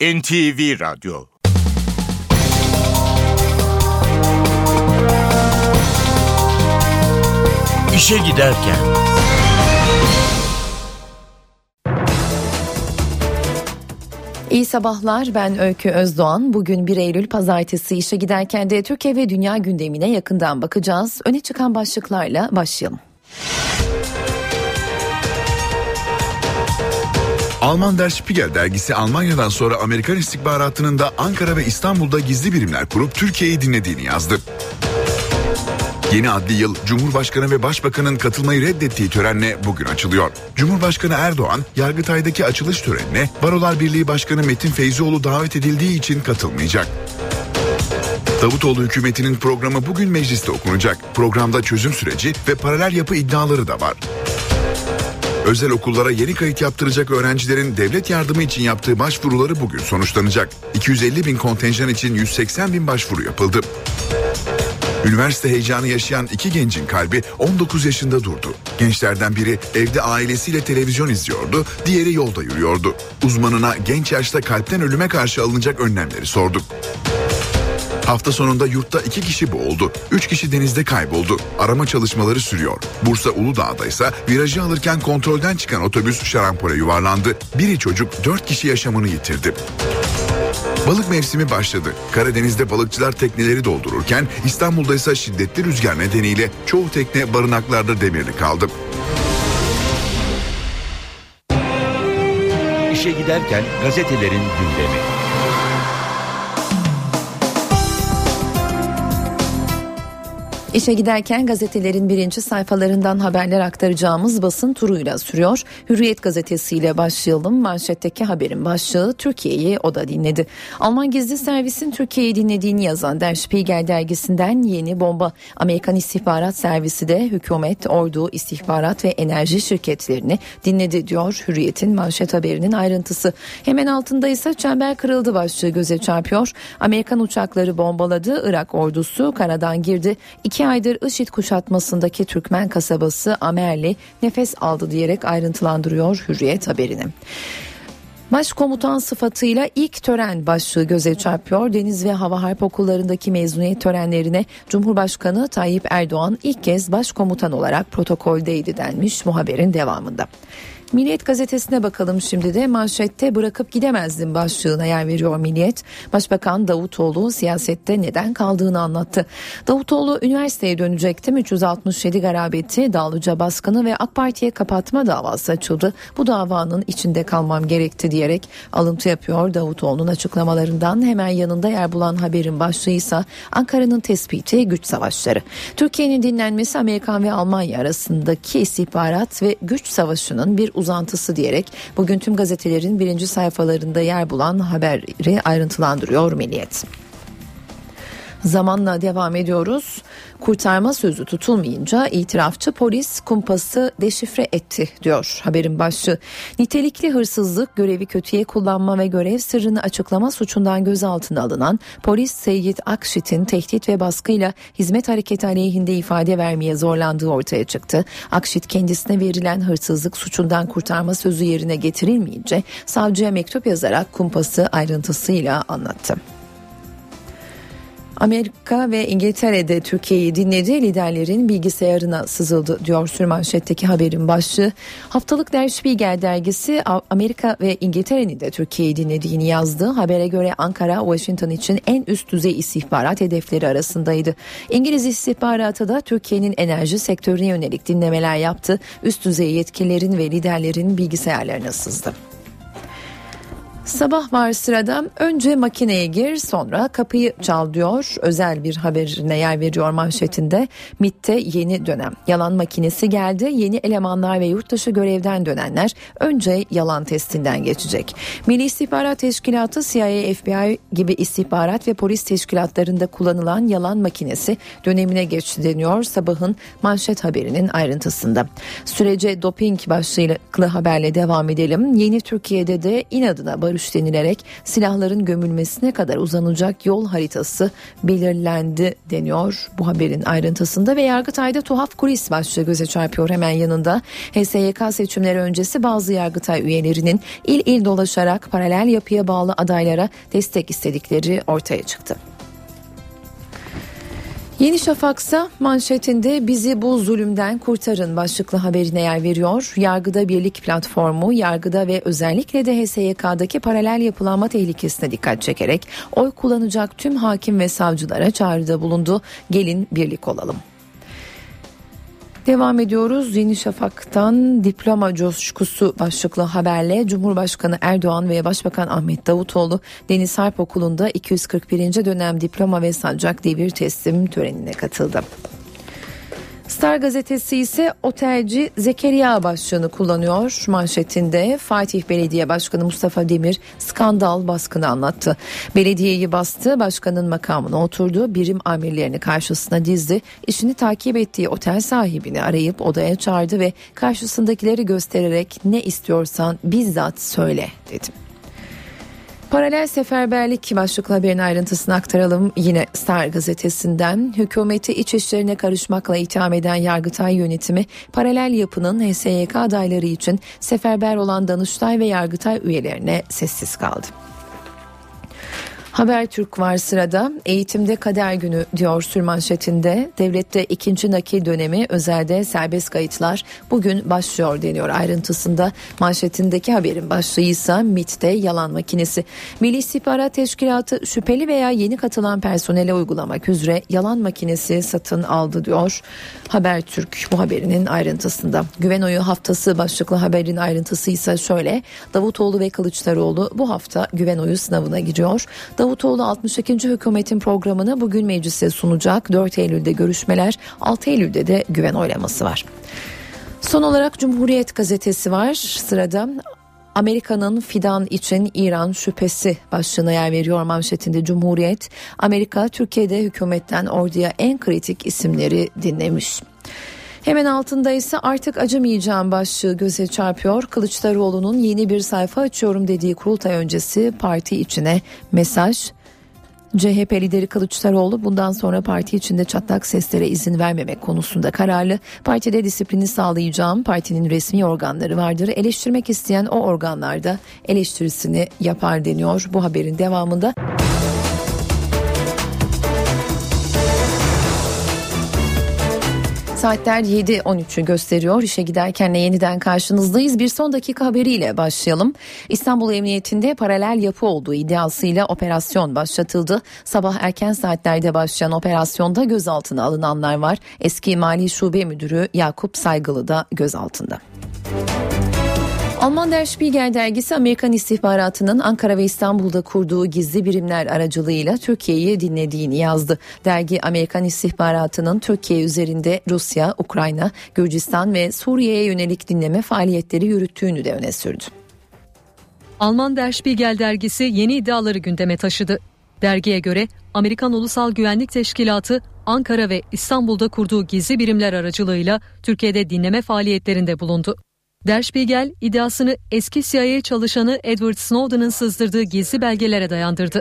NTV Radyo İşe Giderken İyi sabahlar ben Öykü Özdoğan. Bugün 1 Eylül pazartesi işe giderken de Türkiye ve dünya gündemine yakından bakacağız. Öne çıkan başlıklarla başlayalım. Alman Der Spiegel dergisi Almanya'dan sonra Amerikan istihbaratının da Ankara ve İstanbul'da gizli birimler kurup Türkiye'yi dinlediğini yazdı. Yeni adli yıl Cumhurbaşkanı ve Başbakanın katılmayı reddettiği törenle bugün açılıyor. Cumhurbaşkanı Erdoğan, Yargıtay'daki açılış törenine Barolar Birliği Başkanı Metin Feyzioğlu davet edildiği için katılmayacak. Davutoğlu hükümetinin programı bugün mecliste okunacak. Programda çözüm süreci ve paralel yapı iddiaları da var. Özel okullara yeni kayıt yaptıracak öğrencilerin devlet yardımı için yaptığı başvuruları bugün sonuçlanacak. 250 bin kontenjan için 180 bin başvuru yapıldı. Üniversite heyecanı yaşayan iki gencin kalbi 19 yaşında durdu. Gençlerden biri evde ailesiyle televizyon izliyordu, diğeri yolda yürüyordu. Uzmanına genç yaşta kalpten ölüme karşı alınacak önlemleri sorduk. Hafta sonunda yurtta iki kişi boğuldu. Üç kişi denizde kayboldu. Arama çalışmaları sürüyor. Bursa Uludağ'da ise virajı alırken kontrolden çıkan otobüs şarampole yuvarlandı. Biri çocuk dört kişi yaşamını yitirdi. Balık mevsimi başladı. Karadeniz'de balıkçılar tekneleri doldururken İstanbul'da ise şiddetli rüzgar nedeniyle çoğu tekne barınaklarda demirli kaldı. İşe Giderken gazetelerin gündemi. İşe giderken gazetelerin birinci sayfalarından haberler aktaracağımız basın turuyla sürüyor. Hürriyet gazetesiyle başlayalım. Manşetteki haberin başlığı Türkiye'yi o da dinledi. Alman gizli servisin Türkiye'yi dinlediğini yazan Der Spiegel dergisinden yeni bomba. Amerikan istihbarat servisi de hükümet, ordu, istihbarat ve enerji şirketlerini dinledi diyor Hürriyet'in manşet haberinin ayrıntısı. Hemen altında ise çember kırıldı başlığı göze çarpıyor. Amerikan uçakları bombaladı, Irak ordusu karadan girdi. İki İki aydır IŞİD kuşatmasındaki Türkmen kasabası Amerli nefes aldı diyerek ayrıntılandırıyor Hürriyet haberini. Başkomutan sıfatıyla ilk tören başlığı göze çarpıyor. Deniz ve Hava Harp Okullarındaki mezuniyet törenlerine Cumhurbaşkanı Tayyip Erdoğan ilk kez başkomutan olarak protokoldeydi denmiş muhaberin devamında. Milliyet gazetesine bakalım şimdi de manşette bırakıp gidemezdim başlığına yer veriyor Milliyet. Başbakan Davutoğlu siyasette neden kaldığını anlattı. Davutoğlu üniversiteye dönecektim 367 garabeti, Dağlıca baskını ve AK Parti'ye kapatma davası açıldı. Bu davanın içinde kalmam gerekti diyerek alıntı yapıyor Davutoğlu'nun açıklamalarından hemen yanında yer bulan haberin başlığı ise Ankara'nın tespiti güç savaşları. Türkiye'nin dinlenmesi Amerikan ve Almanya arasındaki istihbarat ve güç savaşının bir uzantısı diyerek bugün tüm gazetelerin birinci sayfalarında yer bulan haberi ayrıntılandırıyor Milliyet. Zamanla devam ediyoruz. Kurtarma sözü tutulmayınca itirafçı polis kumpası deşifre etti diyor haberin başlığı. Nitelikli hırsızlık, görevi kötüye kullanma ve görev sırrını açıklama suçundan gözaltına alınan polis Seyit Akşit'in tehdit ve baskıyla hizmet hareketi aleyhinde ifade vermeye zorlandığı ortaya çıktı. Akşit kendisine verilen hırsızlık suçundan kurtarma sözü yerine getirilmeyince savcıya mektup yazarak kumpası ayrıntısıyla anlattı. Amerika ve İngiltere'de Türkiye'yi dinledi. Liderlerin bilgisayarına sızıldı diyor sürmanşetteki haberin başlığı. Haftalık Der Spiegel dergisi Amerika ve İngiltere'nin de Türkiye'yi dinlediğini yazdı. Habere göre Ankara, Washington için en üst düzey istihbarat hedefleri arasındaydı. İngiliz istihbaratı da Türkiye'nin enerji sektörüne yönelik dinlemeler yaptı. Üst düzey yetkililerin ve liderlerin bilgisayarlarına sızdı. Sabah var sırada önce makineye gir sonra kapıyı çal diyor. Özel bir haberine yer veriyor manşetinde. MIT'te yeni dönem. Yalan makinesi geldi. Yeni elemanlar ve yurtdışı görevden dönenler önce yalan testinden geçecek. Milli İstihbarat Teşkilatı CIA, FBI gibi istihbarat ve polis teşkilatlarında kullanılan yalan makinesi dönemine geçti deniyor sabahın manşet haberinin ayrıntısında. Sürece doping başlıklı haberle devam edelim. Yeni Türkiye'de de inadına barış görüş denilerek silahların gömülmesine kadar uzanacak yol haritası belirlendi deniyor bu haberin ayrıntısında ve Yargıtay'da tuhaf kulis başlığı göze çarpıyor hemen yanında. HSYK seçimleri öncesi bazı Yargıtay üyelerinin il il dolaşarak paralel yapıya bağlı adaylara destek istedikleri ortaya çıktı. Yeni Şafak'sa manşetinde bizi bu zulümden kurtarın başlıklı haberine yer veriyor. Yargıda Birlik platformu yargıda ve özellikle de HSYK'daki paralel yapılanma tehlikesine dikkat çekerek oy kullanacak tüm hakim ve savcılara çağrıda bulundu. Gelin birlik olalım. Devam ediyoruz. Yeni Şafak'tan diploma coşkusu başlıklı haberle Cumhurbaşkanı Erdoğan ve Başbakan Ahmet Davutoğlu Deniz Harp Okulu'nda 241. dönem diploma ve sancak devir teslim törenine katıldı. Star gazetesi ise otelci Zekeriya başlığını kullanıyor. Manşetinde Fatih Belediye Başkanı Mustafa Demir skandal baskını anlattı. Belediyeyi bastı, başkanın makamına oturdu, birim amirlerini karşısına dizdi. İşini takip ettiği otel sahibini arayıp odaya çağırdı ve karşısındakileri göstererek ne istiyorsan bizzat söyle dedi. Paralel seferberlik başlıklı haberin ayrıntısını aktaralım. Yine Star gazetesinden hükümeti iç işlerine karışmakla itham eden Yargıtay yönetimi paralel yapının HSYK adayları için seferber olan Danıştay ve Yargıtay üyelerine sessiz kaldı. Habertürk var sırada. Eğitimde kader günü diyor sürmanşetinde. Devlette ikinci nakil dönemi özelde serbest kayıtlar bugün başlıyor deniyor ayrıntısında. Manşetindeki haberin başlığı ise MIT'te yalan makinesi. Milli İstihbarat Teşkilatı şüpheli veya yeni katılan personele uygulamak üzere yalan makinesi satın aldı diyor. Habertürk bu haberinin ayrıntısında. Güven oyu haftası başlıklı haberin ayrıntısı ise şöyle. Davutoğlu ve Kılıçdaroğlu bu hafta güven oyu sınavına giriyor. Davutoğlu 62. hükümetin programını bugün meclise sunacak. 4 Eylül'de görüşmeler, 6 Eylül'de de güven oylaması var. Son olarak Cumhuriyet gazetesi var. Sırada Amerika'nın fidan için İran şüphesi başlığına yer veriyor manşetinde Cumhuriyet. Amerika Türkiye'de hükümetten orduya en kritik isimleri dinlemiş. Hemen altında ise artık acımayacağım başlığı göze çarpıyor. Kılıçdaroğlu'nun yeni bir sayfa açıyorum dediği kurultay öncesi parti içine mesaj. CHP lideri Kılıçdaroğlu bundan sonra parti içinde çatlak seslere izin vermemek konusunda kararlı. Partide disiplini sağlayacağım. Partinin resmi organları vardır. Eleştirmek isteyen o organlarda eleştirisini yapar deniyor bu haberin devamında. Saatler 7.13'ü gösteriyor. İşe giderken yeniden karşınızdayız. Bir son dakika haberiyle başlayalım. İstanbul Emniyetinde paralel yapı olduğu iddiasıyla operasyon başlatıldı. Sabah erken saatlerde başlayan operasyonda gözaltına alınanlar var. Eski Mali Şube Müdürü Yakup Saygılı da gözaltında. Alman Der Spiegel dergisi Amerikan istihbaratının Ankara ve İstanbul'da kurduğu gizli birimler aracılığıyla Türkiye'yi dinlediğini yazdı. Dergi Amerikan istihbaratının Türkiye üzerinde Rusya, Ukrayna, Gürcistan ve Suriye'ye yönelik dinleme faaliyetleri yürüttüğünü de öne sürdü. Alman Der Spiegel dergisi yeni iddiaları gündeme taşıdı. Dergiye göre Amerikan Ulusal Güvenlik Teşkilatı Ankara ve İstanbul'da kurduğu gizli birimler aracılığıyla Türkiye'de dinleme faaliyetlerinde bulundu. Der Spiegel iddiasını eski CIA çalışanı Edward Snowden'ın sızdırdığı gizli belgelere dayandırdı.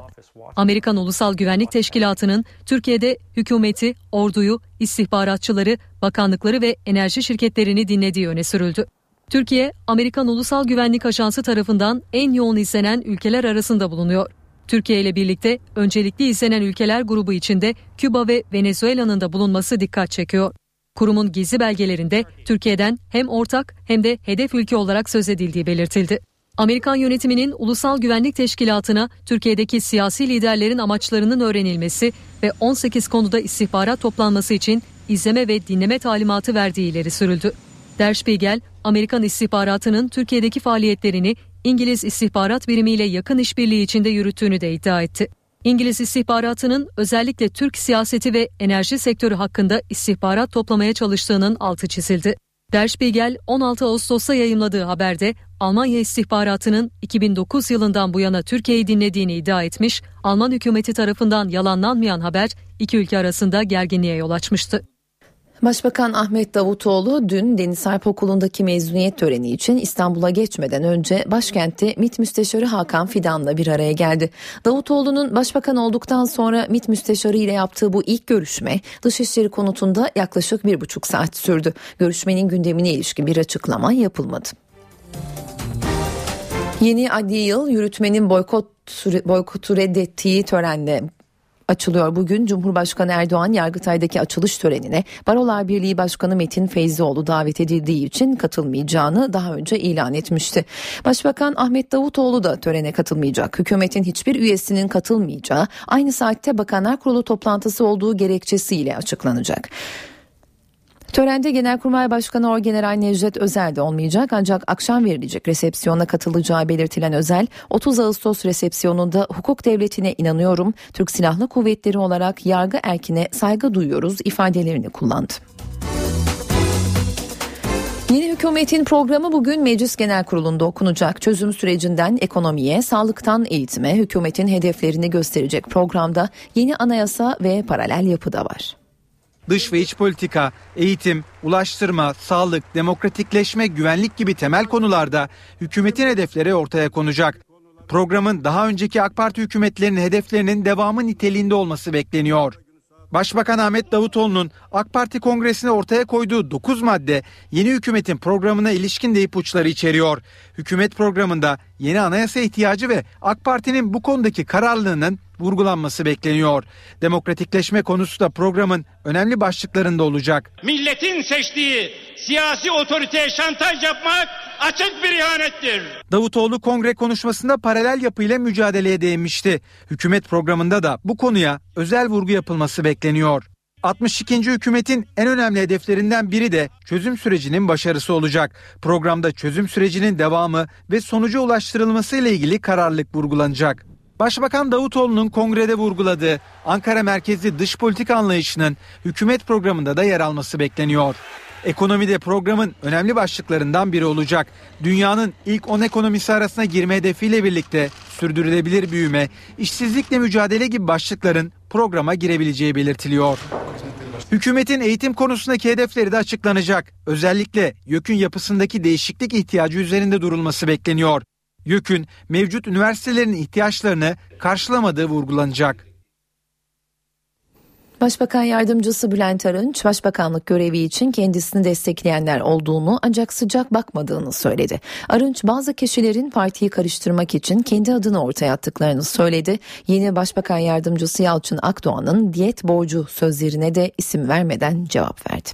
Amerikan Ulusal Güvenlik Teşkilatı'nın Türkiye'de hükümeti, orduyu, istihbaratçıları, bakanlıkları ve enerji şirketlerini dinlediği öne sürüldü. Türkiye, Amerikan Ulusal Güvenlik Ajansı tarafından en yoğun izlenen ülkeler arasında bulunuyor. Türkiye ile birlikte öncelikli izlenen ülkeler grubu içinde Küba ve Venezuela'nın da bulunması dikkat çekiyor. Kurumun gizli belgelerinde Türkiye'den hem ortak hem de hedef ülke olarak söz edildiği belirtildi. Amerikan yönetiminin Ulusal Güvenlik Teşkilatı'na Türkiye'deki siyasi liderlerin amaçlarının öğrenilmesi ve 18 konuda istihbarat toplanması için izleme ve dinleme talimatı verdiği ileri sürüldü. Der Spiegel, Amerikan istihbaratının Türkiye'deki faaliyetlerini İngiliz istihbarat birimiyle yakın işbirliği içinde yürüttüğünü de iddia etti. İngiliz istihbaratının özellikle Türk siyaseti ve enerji sektörü hakkında istihbarat toplamaya çalıştığının altı çizildi. Der Spiegel 16 Ağustos'ta yayımladığı haberde Almanya istihbaratının 2009 yılından bu yana Türkiye'yi dinlediğini iddia etmiş, Alman hükümeti tarafından yalanlanmayan haber iki ülke arasında gerginliğe yol açmıştı. Başbakan Ahmet Davutoğlu dün Deniz Harp Okulu'ndaki mezuniyet töreni için İstanbul'a geçmeden önce başkentte MİT Müsteşarı Hakan Fidan'la bir araya geldi. Davutoğlu'nun başbakan olduktan sonra MİT Müsteşarı ile yaptığı bu ilk görüşme Dışişleri konutunda yaklaşık bir buçuk saat sürdü. Görüşmenin gündemine ilişkin bir açıklama yapılmadı. Yeni adli yıl yürütmenin boykot boykotu reddettiği törenle açılıyor bugün. Cumhurbaşkanı Erdoğan Yargıtay'daki açılış törenine Barolar Birliği Başkanı Metin Feyzioğlu davet edildiği için katılmayacağını daha önce ilan etmişti. Başbakan Ahmet Davutoğlu da törene katılmayacak. Hükümetin hiçbir üyesinin katılmayacağı aynı saatte Bakanlar Kurulu toplantısı olduğu gerekçesiyle açıklanacak. Törende Genelkurmay Başkanı Orgeneral Necdet Özel de olmayacak ancak akşam verilecek resepsiyona katılacağı belirtilen Özel 30 Ağustos resepsiyonunda hukuk devletine inanıyorum, Türk Silahlı Kuvvetleri olarak yargı erkine saygı duyuyoruz ifadelerini kullandı. Yeni hükümetin programı bugün Meclis Genel Kurulu'nda okunacak. Çözüm sürecinden ekonomiye, sağlıktan eğitime hükümetin hedeflerini gösterecek programda yeni anayasa ve paralel yapı da var dış ve iç politika, eğitim, ulaştırma, sağlık, demokratikleşme, güvenlik gibi temel konularda hükümetin hedefleri ortaya konacak. Programın daha önceki AK Parti hükümetlerinin hedeflerinin devamı niteliğinde olması bekleniyor. Başbakan Ahmet Davutoğlu'nun AK Parti kongresine ortaya koyduğu 9 madde yeni hükümetin programına ilişkin de ipuçları içeriyor. Hükümet programında yeni anayasa ihtiyacı ve AK Parti'nin bu konudaki kararlılığının vurgulanması bekleniyor. Demokratikleşme konusu da programın önemli başlıklarında olacak. Milletin seçtiği siyasi otoriteye şantaj yapmak açık bir ihanettir. Davutoğlu kongre konuşmasında paralel yapıyla mücadeleye değinmişti. Hükümet programında da bu konuya özel vurgu yapılması bekleniyor. 62. hükümetin en önemli hedeflerinden biri de çözüm sürecinin başarısı olacak. Programda çözüm sürecinin devamı ve sonuca ulaştırılması ile ilgili kararlılık vurgulanacak. Başbakan Davutoğlu'nun kongrede vurguladığı Ankara merkezli dış politika anlayışının hükümet programında da yer alması bekleniyor. Ekonomide programın önemli başlıklarından biri olacak. Dünyanın ilk 10 ekonomisi arasına girme hedefiyle birlikte sürdürülebilir büyüme, işsizlikle mücadele gibi başlıkların programa girebileceği belirtiliyor. Hükümetin eğitim konusundaki hedefleri de açıklanacak. Özellikle YÖK'ün yapısındaki değişiklik ihtiyacı üzerinde durulması bekleniyor. YÖK'ün mevcut üniversitelerin ihtiyaçlarını karşılamadığı vurgulanacak. Başbakan Yardımcısı Bülent Arınç, başbakanlık görevi için kendisini destekleyenler olduğunu ancak sıcak bakmadığını söyledi. Arınç bazı kişilerin partiyi karıştırmak için kendi adını ortaya attıklarını söyledi. Yeni Başbakan Yardımcısı Yalçın Akdoğan'ın diyet borcu sözlerine de isim vermeden cevap verdi.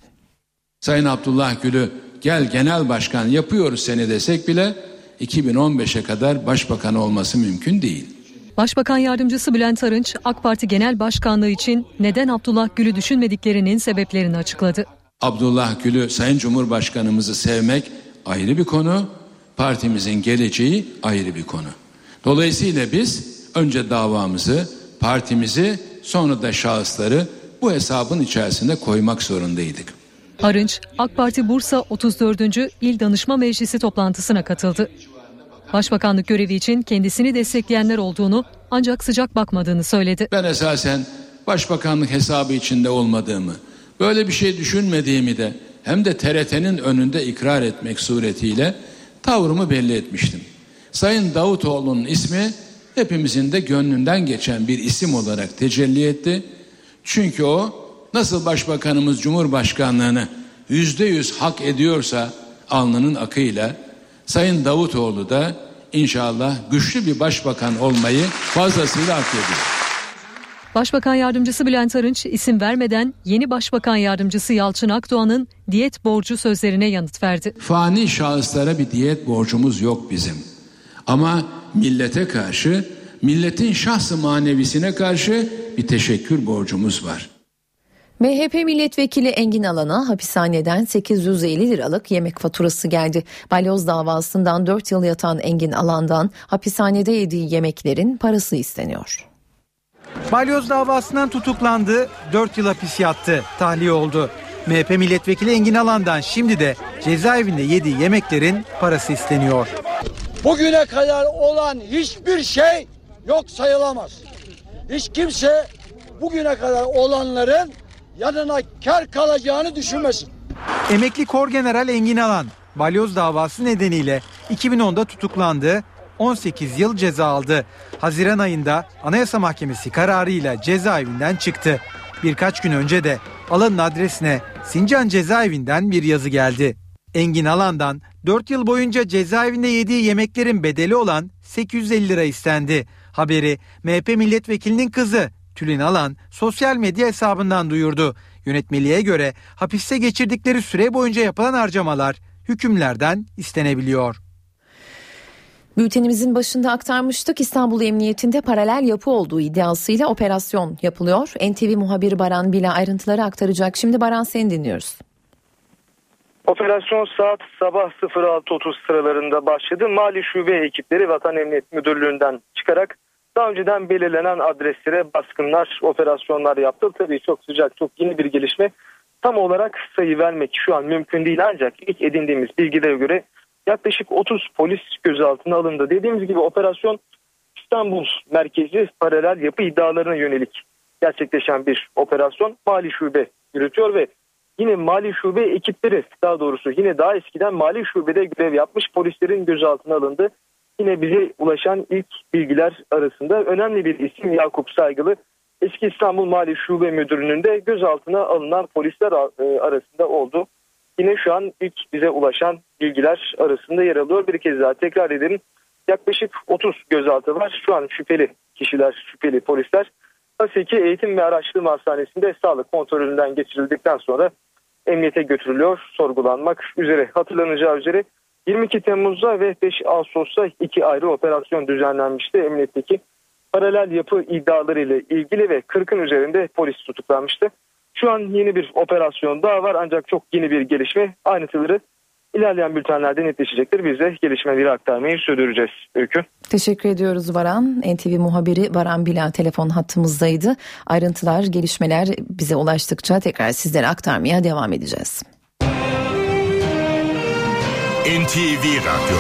Sayın Abdullah Gül'ü gel genel başkan yapıyoruz seni desek bile 2015'e kadar başbakan olması mümkün değil. Başbakan Yardımcısı Bülent Arınç, AK Parti Genel Başkanlığı için neden Abdullah Gül'ü düşünmediklerinin sebeplerini açıkladı. Abdullah Gül'ü Sayın Cumhurbaşkanımızı sevmek ayrı bir konu, partimizin geleceği ayrı bir konu. Dolayısıyla biz önce davamızı, partimizi, sonra da şahısları bu hesabın içerisinde koymak zorundaydık. Arınç, AK Parti Bursa 34. İl Danışma Meclisi toplantısına katıldı. Başbakanlık görevi için kendisini destekleyenler olduğunu ancak sıcak bakmadığını söyledi. Ben esasen başbakanlık hesabı içinde olmadığımı, böyle bir şey düşünmediğimi de hem de TRT'nin önünde ikrar etmek suretiyle tavrımı belli etmiştim. Sayın Davutoğlu'nun ismi hepimizin de gönlünden geçen bir isim olarak tecelli etti. Çünkü o nasıl başbakanımız Cumhurbaşkanlığını yüzde yüz hak ediyorsa alnının akıyla Sayın Davutoğlu da inşallah güçlü bir başbakan olmayı fazlasıyla hak ediyor. Başbakan Yardımcısı Bülent Arınç isim vermeden yeni Başbakan Yardımcısı Yalçın Akdoğan'ın diyet borcu sözlerine yanıt verdi. Fani şahıslara bir diyet borcumuz yok bizim. Ama millete karşı, milletin şahsı manevisine karşı bir teşekkür borcumuz var. MHP milletvekili Engin Alan'a hapishaneden 850 liralık yemek faturası geldi. Balyoz davasından 4 yıl yatan Engin Alan'dan hapishanede yediği yemeklerin parası isteniyor. Balyoz davasından tutuklandı, 4 yıl hapis yattı, tahliye oldu. MHP milletvekili Engin Alan'dan şimdi de cezaevinde yediği yemeklerin parası isteniyor. Bugüne kadar olan hiçbir şey yok sayılamaz. Hiç kimse bugüne kadar olanların yanına kar kalacağını düşünmesin. Emekli Kor General Engin Alan balyoz davası nedeniyle 2010'da tutuklandı. 18 yıl ceza aldı. Haziran ayında Anayasa Mahkemesi kararıyla cezaevinden çıktı. Birkaç gün önce de Alan'ın adresine Sincan cezaevinden bir yazı geldi. Engin Alan'dan 4 yıl boyunca cezaevinde yediği yemeklerin bedeli olan 850 lira istendi. Haberi MHP milletvekilinin kızı Tülin Alan sosyal medya hesabından duyurdu. Yönetmeliğe göre hapiste geçirdikleri süre boyunca yapılan harcamalar hükümlerden istenebiliyor. Bültenimizin başında aktarmıştık İstanbul Emniyetinde paralel yapı olduğu iddiasıyla operasyon yapılıyor. NTV muhabiri Baran Bila ayrıntıları aktaracak. Şimdi Baran seni dinliyoruz. Operasyon saat sabah 06.30 sıralarında başladı. Mali Şube ekipleri Vatan Emniyet Müdürlüğü'nden çıkarak daha önceden belirlenen adreslere baskınlar, operasyonlar yaptı. Tabii çok sıcak, çok yeni bir gelişme. Tam olarak sayı vermek şu an mümkün değil ancak ilk edindiğimiz bilgilere göre yaklaşık 30 polis gözaltına alındı. Dediğimiz gibi operasyon İstanbul merkezi paralel yapı iddialarına yönelik gerçekleşen bir operasyon. Mali Şube yürütüyor ve yine mali şube ekipleri daha doğrusu yine daha eskiden mali şubede görev yapmış polislerin gözaltına alındı. Yine bize ulaşan ilk bilgiler arasında önemli bir isim Yakup Saygılı. Eski İstanbul Mali Şube Müdürlüğü'nün de gözaltına alınan polisler e, arasında oldu. Yine şu an ilk bize ulaşan bilgiler arasında yer alıyor. Bir kez daha tekrar edelim. Yaklaşık 30 gözaltı var. Şu an şüpheli kişiler, şüpheli polisler Haseki Eğitim ve Araştırma Hastanesi'nde sağlık kontrolünden geçirildikten sonra emniyete götürülüyor sorgulanmak üzere. Hatırlanacağı üzere 22 Temmuz'da ve 5 Ağustos'ta iki ayrı operasyon düzenlenmişti emniyetteki. Paralel yapı iddiaları ile ilgili ve 40'ın üzerinde polis tutuklanmıştı. Şu an yeni bir operasyon daha var ancak çok yeni bir gelişme. Ayrıntıları ilerleyen bültenlerde netleşecektir. Biz de gelişmeleri aktarmayı sürdüreceğiz Öykü. Teşekkür ediyoruz Baran. NTV muhabiri Baran Bila telefon hattımızdaydı. Ayrıntılar, gelişmeler bize ulaştıkça tekrar sizlere aktarmaya devam edeceğiz. NTV Radyo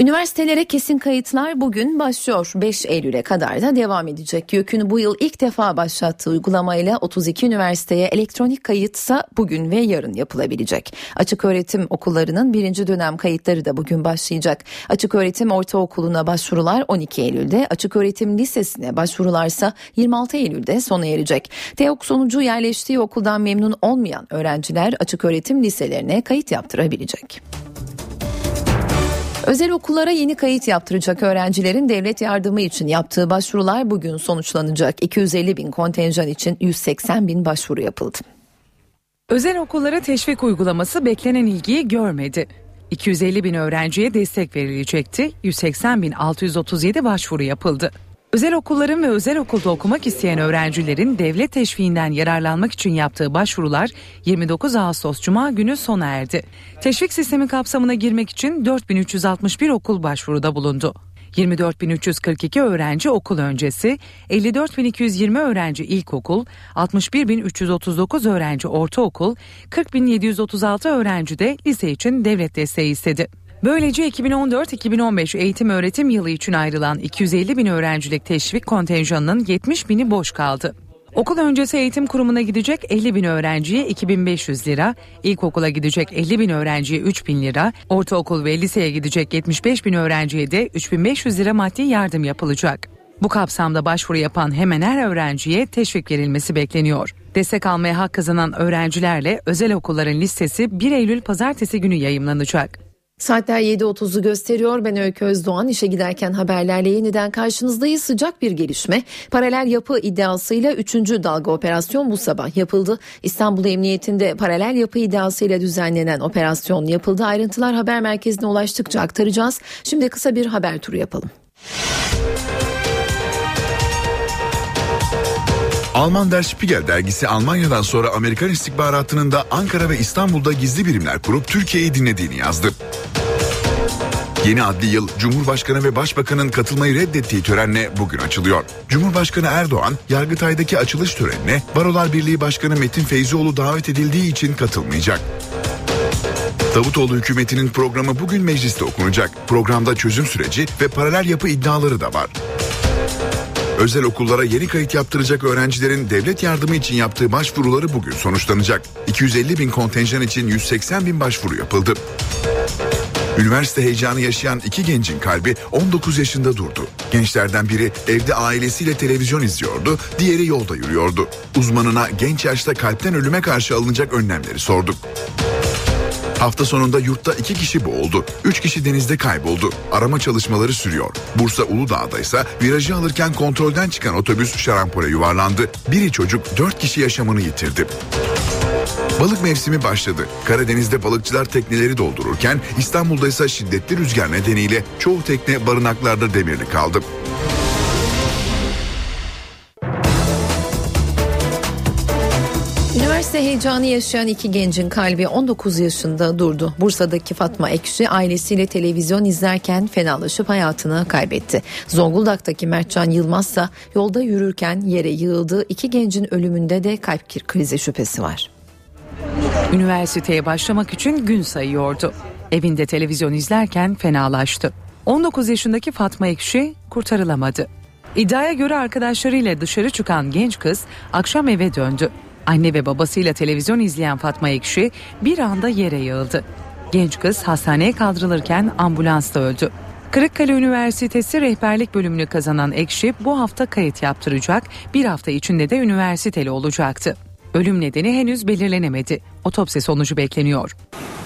Üniversitelere kesin kayıtlar bugün başlıyor. 5 Eylül'e kadar da devam edecek. YÖK'ün bu yıl ilk defa başlattığı uygulamayla 32 üniversiteye elektronik kayıtsa bugün ve yarın yapılabilecek. Açık öğretim okullarının birinci dönem kayıtları da bugün başlayacak. Açık öğretim ortaokuluna başvurular 12 Eylül'de, açık öğretim lisesine başvurularsa 26 Eylül'de sona erecek. TEOK sonucu yerleştiği okuldan memnun olmayan öğrenciler açık öğretim liselerine kayıt yaptırabilecek. Özel okullara yeni kayıt yaptıracak öğrencilerin devlet yardımı için yaptığı başvurular bugün sonuçlanacak. 250 bin kontenjan için 180 bin başvuru yapıldı. Özel okullara teşvik uygulaması beklenen ilgiyi görmedi. 250 bin öğrenciye destek verilecekti. 180 bin 637 başvuru yapıldı. Özel okulların ve özel okulda okumak isteyen öğrencilerin devlet teşviğinden yararlanmak için yaptığı başvurular 29 Ağustos Cuma günü sona erdi. Teşvik sistemi kapsamına girmek için 4361 okul başvuruda bulundu. 24.342 öğrenci okul öncesi, 54.220 öğrenci ilkokul, 61.339 öğrenci ortaokul, 40.736 öğrenci de lise için devlet desteği istedi. Böylece 2014-2015 eğitim öğretim yılı için ayrılan 250 bin öğrencilik teşvik kontenjanının 70 bini boş kaldı. Okul öncesi eğitim kurumuna gidecek 50 bin öğrenciye 2500 lira, ilkokula gidecek 50 bin öğrenciye 3000 lira, ortaokul ve liseye gidecek 75 bin öğrenciye de 3500 lira maddi yardım yapılacak. Bu kapsamda başvuru yapan hemen her öğrenciye teşvik verilmesi bekleniyor. Destek almaya hak kazanan öğrencilerle özel okulların listesi 1 Eylül pazartesi günü yayımlanacak. Saatler 7.30'u gösteriyor. Ben Öykü Özdoğan işe giderken haberlerle yeniden karşınızdayız. Sıcak bir gelişme. Paralel yapı iddiasıyla 3. dalga operasyon bu sabah yapıldı. İstanbul Emniyetinde paralel yapı iddiasıyla düzenlenen operasyon yapıldı. Ayrıntılar haber merkezine ulaştıkça aktaracağız. Şimdi kısa bir haber turu yapalım. Alman Der Spiegel dergisi Almanya'dan sonra Amerikan istihbaratının da Ankara ve İstanbul'da gizli birimler kurup Türkiye'yi dinlediğini yazdı. Yeni adli yıl Cumhurbaşkanı ve Başbakanın katılmayı reddettiği törenle bugün açılıyor. Cumhurbaşkanı Erdoğan, Yargıtay'daki açılış törenine Barolar Birliği Başkanı Metin Feyzioğlu davet edildiği için katılmayacak. Davutoğlu hükümetinin programı bugün mecliste okunacak. Programda çözüm süreci ve paralel yapı iddiaları da var. Özel okullara yeni kayıt yaptıracak öğrencilerin devlet yardımı için yaptığı başvuruları bugün sonuçlanacak. 250 bin kontenjan için 180 bin başvuru yapıldı. Üniversite heyecanı yaşayan iki gencin kalbi 19 yaşında durdu. Gençlerden biri evde ailesiyle televizyon izliyordu, diğeri yolda yürüyordu. Uzmanına genç yaşta kalpten ölüme karşı alınacak önlemleri sorduk. Hafta sonunda yurtta iki kişi boğuldu. Üç kişi denizde kayboldu. Arama çalışmaları sürüyor. Bursa Uludağ'da ise virajı alırken kontrolden çıkan otobüs şarampole yuvarlandı. Biri çocuk dört kişi yaşamını yitirdi. Balık mevsimi başladı. Karadeniz'de balıkçılar tekneleri doldururken İstanbul'da ise şiddetli rüzgar nedeniyle çoğu tekne barınaklarda demirli kaldı. Üniversite heyecanı yaşayan iki gencin kalbi 19 yaşında durdu. Bursa'daki Fatma Ekşi ailesiyle televizyon izlerken fenalaşıp hayatını kaybetti. Zonguldak'taki Mertcan Yılmaz ise yolda yürürken yere yığıldı. İki gencin ölümünde de kalp krizi şüphesi var. Üniversiteye başlamak için gün sayıyordu. Evinde televizyon izlerken fenalaştı. 19 yaşındaki Fatma Ekşi kurtarılamadı. İddiaya göre arkadaşlarıyla dışarı çıkan genç kız akşam eve döndü. Anne ve babasıyla televizyon izleyen Fatma Ekşi bir anda yere yığıldı. Genç kız hastaneye kaldırılırken ambulansta öldü. Kırıkkale Üniversitesi rehberlik bölümünü kazanan Ekşi bu hafta kayıt yaptıracak, bir hafta içinde de üniversiteli olacaktı. Ölüm nedeni henüz belirlenemedi. Otopsi sonucu bekleniyor.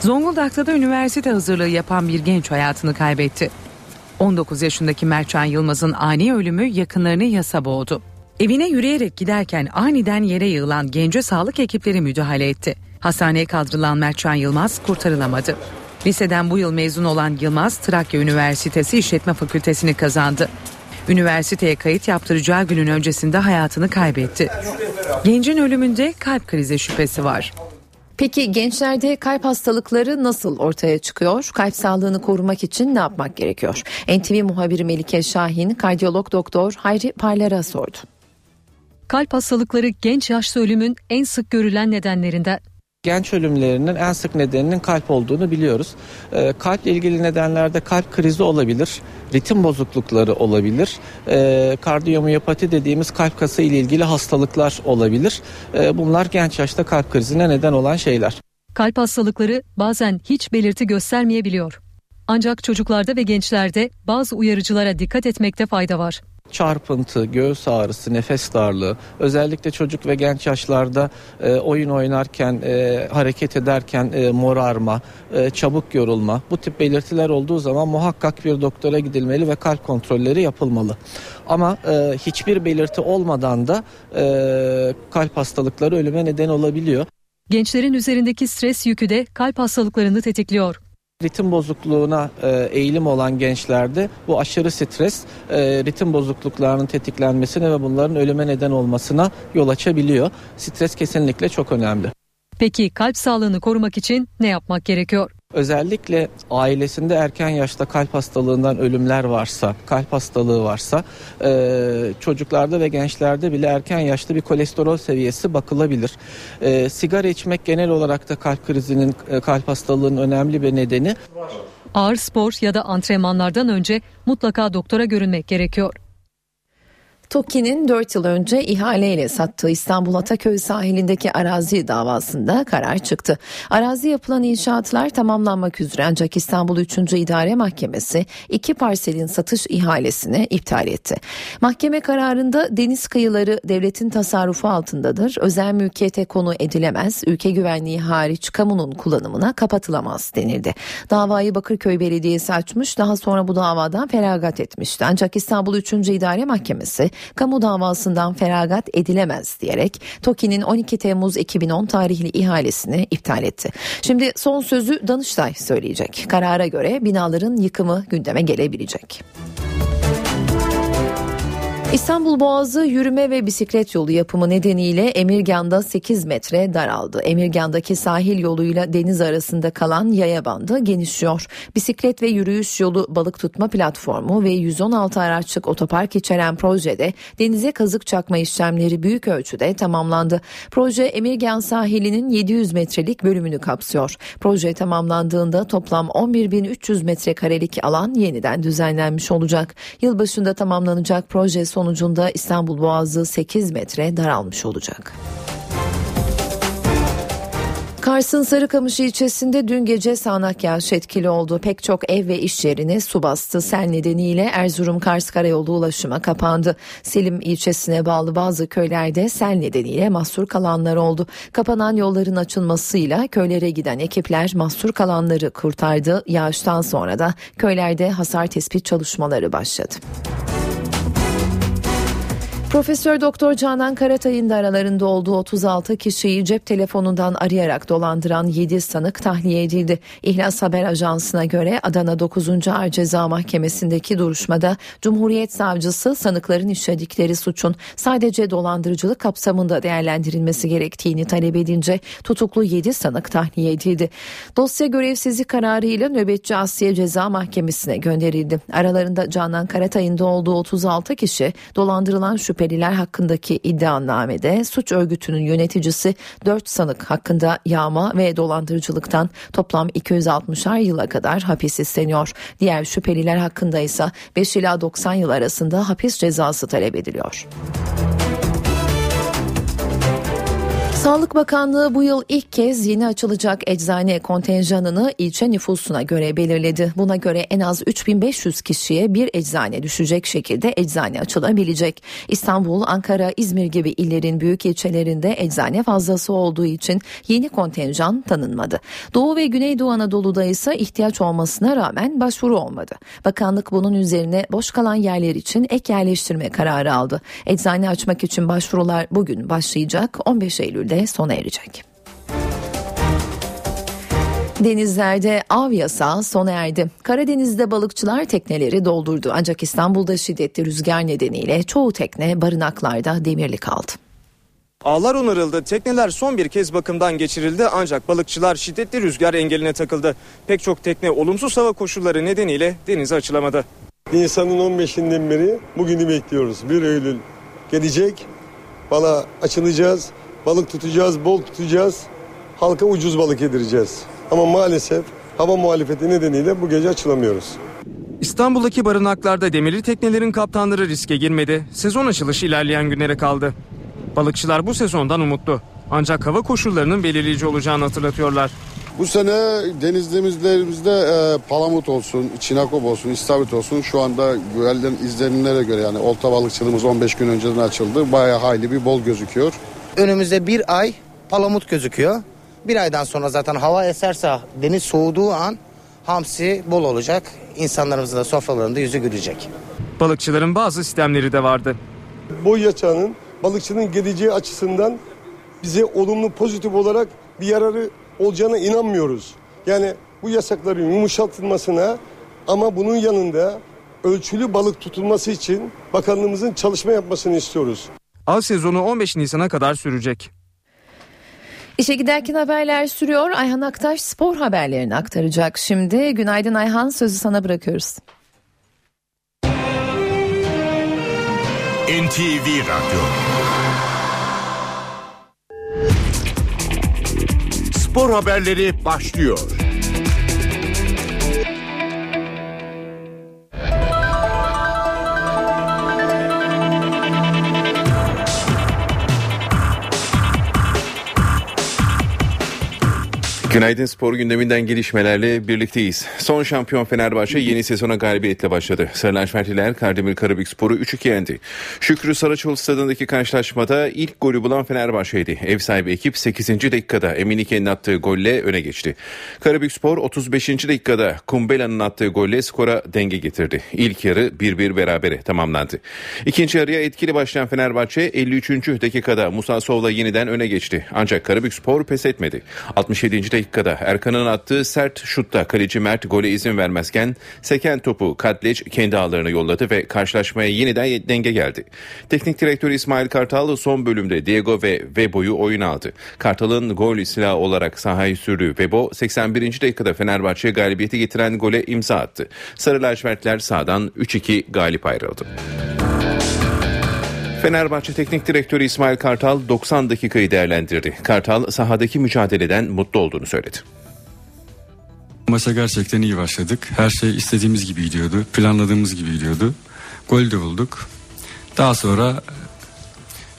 Zonguldak'ta da üniversite hazırlığı yapan bir genç hayatını kaybetti. 19 yaşındaki Mertcan Yılmaz'ın ani ölümü yakınlarını yasa boğdu. Evine yürüyerek giderken aniden yere yığılan gence sağlık ekipleri müdahale etti. Hastaneye kaldırılan Mertcan Yılmaz kurtarılamadı. Liseden bu yıl mezun olan Yılmaz Trakya Üniversitesi İşletme Fakültesini kazandı. Üniversiteye kayıt yaptıracağı günün öncesinde hayatını kaybetti. Gencin ölümünde kalp krizi şüphesi var. Peki gençlerde kalp hastalıkları nasıl ortaya çıkıyor? Kalp sağlığını korumak için ne yapmak gerekiyor? NTV muhabiri Melike Şahin, kardiyolog doktor Hayri Parlar'a sordu. Kalp hastalıkları genç yaşta ölümün en sık görülen nedenlerinden. Genç ölümlerinin en sık nedeninin kalp olduğunu biliyoruz. E, kalple ilgili nedenlerde kalp krizi olabilir, ritim bozuklukları olabilir, e, kardiyomiyopati dediğimiz kalp kası ile ilgili hastalıklar olabilir. E, bunlar genç yaşta kalp krizine neden olan şeyler. Kalp hastalıkları bazen hiç belirti göstermeyebiliyor. Ancak çocuklarda ve gençlerde bazı uyarıcılara dikkat etmekte fayda var çarpıntı, göğüs ağrısı, nefes darlığı, özellikle çocuk ve genç yaşlarda e, oyun oynarken, e, hareket ederken e, morarma, e, çabuk yorulma bu tip belirtiler olduğu zaman muhakkak bir doktora gidilmeli ve kalp kontrolleri yapılmalı. Ama e, hiçbir belirti olmadan da e, kalp hastalıkları ölüme neden olabiliyor. Gençlerin üzerindeki stres yükü de kalp hastalıklarını tetikliyor ritim bozukluğuna e, eğilim olan gençlerde bu aşırı stres e, ritim bozukluklarının tetiklenmesine ve bunların ölüme neden olmasına yol açabiliyor. Stres kesinlikle çok önemli. Peki kalp sağlığını korumak için ne yapmak gerekiyor? Özellikle ailesinde erken yaşta kalp hastalığından ölümler varsa, kalp hastalığı varsa e, çocuklarda ve gençlerde bile erken yaşta bir kolesterol seviyesi bakılabilir. E, sigara içmek genel olarak da kalp krizinin, e, kalp hastalığının önemli bir nedeni. Ağır spor ya da antrenmanlardan önce mutlaka doktora görünmek gerekiyor. TOKİ'nin 4 yıl önce ihaleyle sattığı İstanbul Ataköy sahilindeki arazi davasında karar çıktı. Arazi yapılan inşaatlar tamamlanmak üzere ancak İstanbul 3. İdare Mahkemesi iki parselin satış ihalesini iptal etti. Mahkeme kararında deniz kıyıları devletin tasarrufu altındadır. Özel mülkiyete konu edilemez. Ülke güvenliği hariç kamunun kullanımına kapatılamaz denildi. Davayı Bakırköy Belediyesi açmış daha sonra bu davadan feragat etmişti. Ancak İstanbul 3. İdare Mahkemesi kamu davasından feragat edilemez diyerek TOKİ'nin 12 Temmuz 2010 tarihli ihalesini iptal etti. Şimdi son sözü Danıştay söyleyecek. Karara göre binaların yıkımı gündeme gelebilecek. İstanbul Boğazı yürüme ve bisiklet yolu yapımı nedeniyle Emirgan'da 8 metre daraldı. Emirgan'daki sahil yoluyla deniz arasında kalan yaya bandı genişliyor. Bisiklet ve yürüyüş yolu balık tutma platformu ve 116 araçlık otopark içeren projede denize kazık çakma işlemleri büyük ölçüde tamamlandı. Proje Emirgan sahilinin 700 metrelik bölümünü kapsıyor. Proje tamamlandığında toplam 11.300 metrekarelik alan yeniden düzenlenmiş olacak. Yılbaşında tamamlanacak proje son sonucunda İstanbul Boğazı 8 metre daralmış olacak. Kars'ın Sarıkamış ilçesinde dün gece sağanak yağış etkili oldu. Pek çok ev ve iş yerini su bastı. Sel nedeniyle Erzurum-Kars karayolu ulaşıma kapandı. Selim ilçesine bağlı bazı köylerde sel nedeniyle mahsur kalanlar oldu. Kapanan yolların açılmasıyla köylere giden ekipler mahsur kalanları kurtardı. Yağıştan sonra da köylerde hasar tespit çalışmaları başladı. Profesör Doktor Canan Karatay'ın da aralarında olduğu 36 kişiyi cep telefonundan arayarak dolandıran 7 sanık tahliye edildi. İhlas Haber Ajansı'na göre Adana 9. Ağır Ceza Mahkemesi'ndeki duruşmada Cumhuriyet Savcısı sanıkların işledikleri suçun sadece dolandırıcılık kapsamında değerlendirilmesi gerektiğini talep edince tutuklu 7 sanık tahliye edildi. Dosya görevsizlik kararıyla nöbetçi Asya Ceza Mahkemesi'ne gönderildi. Aralarında Canan Karatay'ın da olduğu 36 kişi dolandırılan şüphe şüpheliler hakkındaki iddianamede suç örgütünün yöneticisi 4 sanık hakkında yağma ve dolandırıcılıktan toplam 260'ar yıla kadar hapis isteniyor. Diğer şüpheliler hakkında ise 5 ila 90 yıl arasında hapis cezası talep ediliyor. Sağlık Bakanlığı bu yıl ilk kez yeni açılacak eczane kontenjanını ilçe nüfusuna göre belirledi. Buna göre en az 3500 kişiye bir eczane düşecek şekilde eczane açılabilecek. İstanbul, Ankara, İzmir gibi illerin büyük ilçelerinde eczane fazlası olduğu için yeni kontenjan tanınmadı. Doğu ve Güneydoğu Anadolu'da ise ihtiyaç olmasına rağmen başvuru olmadı. Bakanlık bunun üzerine boş kalan yerler için ek yerleştirme kararı aldı. Eczane açmak için başvurular bugün başlayacak 15 Eylül'de de sona erecek. Denizlerde av yasağı sona erdi. Karadeniz'de balıkçılar tekneleri doldurdu ancak İstanbul'da şiddetli rüzgar nedeniyle çoğu tekne barınaklarda demirli kaldı. Ağlar onarıldı, tekneler son bir kez bakımdan geçirildi ancak balıkçılar şiddetli rüzgar engeline takıldı. Pek çok tekne olumsuz hava koşulları nedeniyle denize açılamadı. Nisan'ın 15'inden beri bugünü bekliyoruz. 1 Eylül gelecek, bala açılacağız balık tutacağız, bol tutacağız. Halka ucuz balık yedireceğiz. Ama maalesef hava muhalefeti nedeniyle bu gece açılamıyoruz. İstanbul'daki barınaklarda demirli teknelerin kaptanları riske girmedi. Sezon açılışı ilerleyen günlere kaldı. Balıkçılar bu sezondan umutlu. Ancak hava koşullarının belirleyici olacağını hatırlatıyorlar. Bu sene denizlerimizde e, palamut olsun, çinakop olsun, istavrit olsun şu anda güvelden izlenimlere göre yani olta balıkçılığımız 15 gün önceden açıldı. Bayağı hayli bir bol gözüküyor. Önümüzde bir ay palamut gözüküyor. Bir aydan sonra zaten hava eserse deniz soğuduğu an hamsi bol olacak. İnsanlarımızın da sofralarında yüzü gülecek. Balıkçıların bazı sistemleri de vardı. Boy yaçağının balıkçının geleceği açısından bize olumlu pozitif olarak bir yararı olacağına inanmıyoruz. Yani bu yasakların yumuşatılmasına ama bunun yanında ölçülü balık tutulması için bakanlığımızın çalışma yapmasını istiyoruz. Av sezonu 15 Nisan'a kadar sürecek. İşe giderken haberler sürüyor. Ayhan Aktaş spor haberlerini aktaracak. Şimdi günaydın Ayhan sözü sana bırakıyoruz. NTV Radyo Spor haberleri başlıyor. Günaydın spor gündeminden gelişmelerle birlikteyiz. Son şampiyon Fenerbahçe yeni sezona galibiyetle başladı. Sarı lacivertliler Kardemir Karabük Sporu 3-2 yendi. Şükrü Saraçoğlu stadındaki karşılaşmada ilk golü bulan Fenerbahçe'ydi. Ev sahibi ekip 8. dakikada Emenike'nin attığı golle öne geçti. Karabük Spor 35. dakikada Kumbela'nın attığı golle skora denge getirdi. İlk yarı 1-1 berabere tamamlandı. İkinci yarıya etkili başlayan Fenerbahçe 53. dakikada Musa Sov'la yeniden öne geçti. Ancak Karabük Spor pes etmedi. 67. dakikada dakikada Erkan'ın attığı sert şutta kaleci Mert gole izin vermezken seken topu Katleç kendi ağlarına yolladı ve karşılaşmaya yeniden denge geldi. Teknik direktör İsmail Kartal son bölümde Diego ve Vebo'yu oyun aldı. Kartal'ın gol silahı olarak sahayı sürdüğü Vebo 81. dakikada Fenerbahçe galibiyeti getiren gole imza attı. Sarı lacivertler sağdan 3-2 galip ayrıldı. Fenerbahçe Teknik Direktörü İsmail Kartal 90 dakikayı değerlendirdi. Kartal sahadaki mücadeleden mutlu olduğunu söyledi. Maça gerçekten iyi başladık. Her şey istediğimiz gibi gidiyordu. Planladığımız gibi gidiyordu. Gol de bulduk. Daha sonra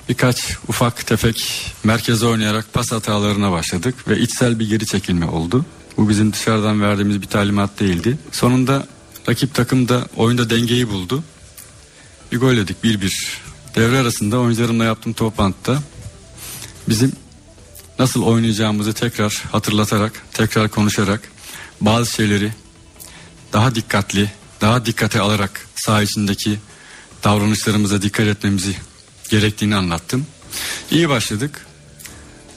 birkaç ufak tefek merkeze oynayarak pas hatalarına başladık ve içsel bir geri çekilme oldu. Bu bizim dışarıdan verdiğimiz bir talimat değildi. Sonunda rakip takım da oyunda dengeyi buldu. Bir gol yedik 1-1. Devre arasında oyuncularımla yaptığım toplantıda bizim nasıl oynayacağımızı tekrar hatırlatarak, tekrar konuşarak bazı şeyleri daha dikkatli, daha dikkate alarak saha içindeki davranışlarımıza dikkat etmemizi gerektiğini anlattım. İyi başladık.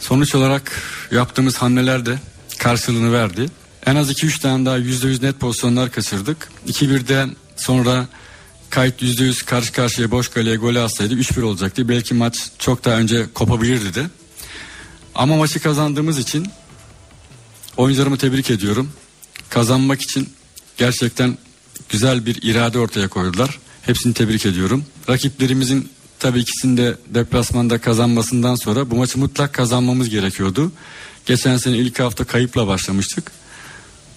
Sonuç olarak yaptığımız hamleler de karşılığını verdi. En az 2-3 tane daha %100 net pozisyonlar kaçırdık. 2-1'den sonra kayıt %100 karşı karşıya boş kaleye golü atsaydı 3-1 olacaktı. Belki maç çok daha önce kopabilirdi de. Ama maçı kazandığımız için oyuncularımı tebrik ediyorum. Kazanmak için gerçekten güzel bir irade ortaya koydular. Hepsini tebrik ediyorum. Rakiplerimizin tabii ikisinde deplasmanda kazanmasından sonra bu maçı mutlak kazanmamız gerekiyordu. Geçen sene ilk hafta kayıpla başlamıştık.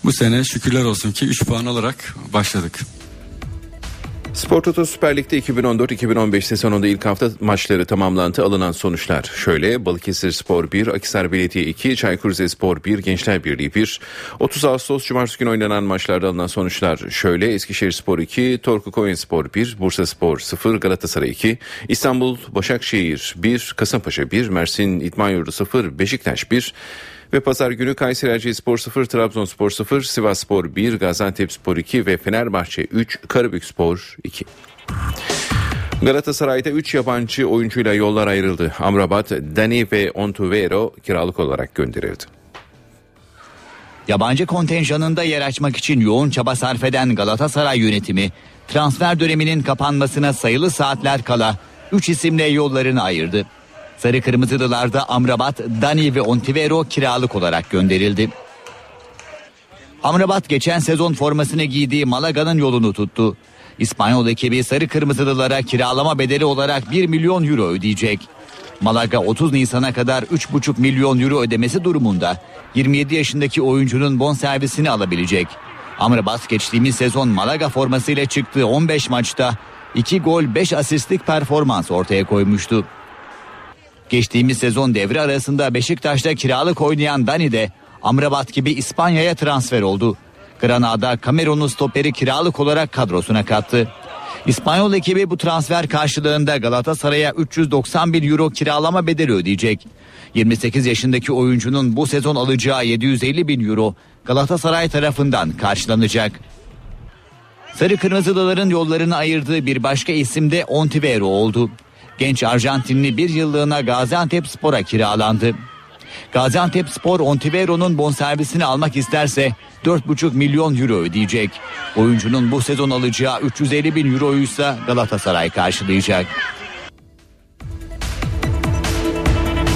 Bu sene şükürler olsun ki 3 puan alarak başladık. Spor Toto Süper Lig'de 2014-2015 sezonunda ilk hafta maçları tamamlandı. Alınan sonuçlar şöyle. Balıkesir Spor 1, Akisar Belediye 2, Çaykur Rizespor 1, Gençler Birliği 1. 30 Ağustos Cumartesi günü oynanan maçlarda alınan sonuçlar şöyle. Eskişehir Spor 2, Torku Koyun Spor 1, Bursa Spor 0, Galatasaray 2, İstanbul Başakşehir 1, Kasımpaşa 1, Mersin İdman Yurdu 0, Beşiktaş 1, ve pazar günü Kayseri Erciyesspor 0, Trabzonspor 0, Sivasspor 1, Gaziantepspor 2 ve Fenerbahçe 3, Karabükspor 2. Galatasaray'da 3 yabancı oyuncuyla yollar ayrıldı. Amrabat, Dani ve Ontuvero kiralık olarak gönderildi. Yabancı kontenjanında yer açmak için yoğun çaba sarf eden Galatasaray yönetimi transfer döneminin kapanmasına sayılı saatler kala 3 isimle yollarını ayırdı. Sarı Kırmızılılarda Amrabat, Dani ve Ontivero kiralık olarak gönderildi. Amrabat geçen sezon formasını giydiği Malaga'nın yolunu tuttu. İspanyol ekibi Sarı Kırmızılılara kiralama bedeli olarak 1 milyon euro ödeyecek. Malaga 30 Nisan'a kadar 3,5 milyon euro ödemesi durumunda 27 yaşındaki oyuncunun bonservisini alabilecek. Amrabat geçtiğimiz sezon Malaga formasıyla çıktığı 15 maçta 2 gol 5 asistlik performans ortaya koymuştu. Geçtiğimiz sezon devre arasında Beşiktaş'ta kiralık oynayan Dani de Amrabat gibi İspanya'ya transfer oldu. Granada Kamerunlu stoperi kiralık olarak kadrosuna kattı. İspanyol ekibi bu transfer karşılığında Galatasaray'a 390 bin euro kiralama bedeli ödeyecek. 28 yaşındaki oyuncunun bu sezon alacağı 750 bin euro Galatasaray tarafından karşılanacak. Sarı Kırmızılıların yollarını ayırdığı bir başka isim de Ontivero oldu. Genç Arjantinli bir yıllığına Gaziantep Spor'a kiralandı. Gaziantep Spor Ontivero'nun bonservisini almak isterse 4,5 milyon euro ödeyecek. Oyuncunun bu sezon alacağı 350 bin euroyu ise Galatasaray karşılayacak.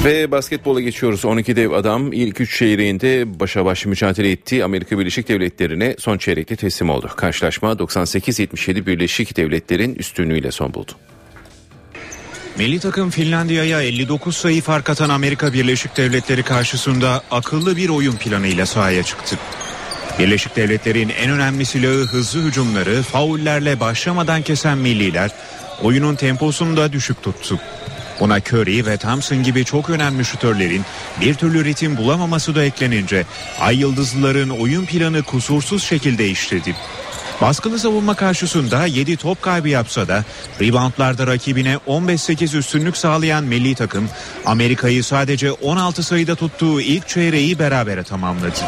Ve basketbola geçiyoruz. 12 dev adam ilk 3 çeyreğinde başa baş mücadele etti. Amerika Birleşik Devletleri'ne son çeyrekte teslim oldu. Karşılaşma 98-77 Birleşik Devletler'in üstünlüğüyle son buldu. Milli takım Finlandiya'ya 59 sayı fark atan Amerika Birleşik Devletleri karşısında akıllı bir oyun planıyla sahaya çıktı. Birleşik Devletler'in en önemli silahı hızlı hücumları faullerle başlamadan kesen milliler oyunun temposunu da düşük tuttu. Buna Curry ve Thompson gibi çok önemli şutörlerin bir türlü ritim bulamaması da eklenince Ay Yıldızlıların oyun planı kusursuz şekilde işledi. Baskılı savunma karşısında 7 top kaybı yapsa da reboundlarda rakibine 15-8 üstünlük sağlayan milli takım Amerika'yı sadece 16 sayıda tuttuğu ilk çeyreği berabere tamamladı.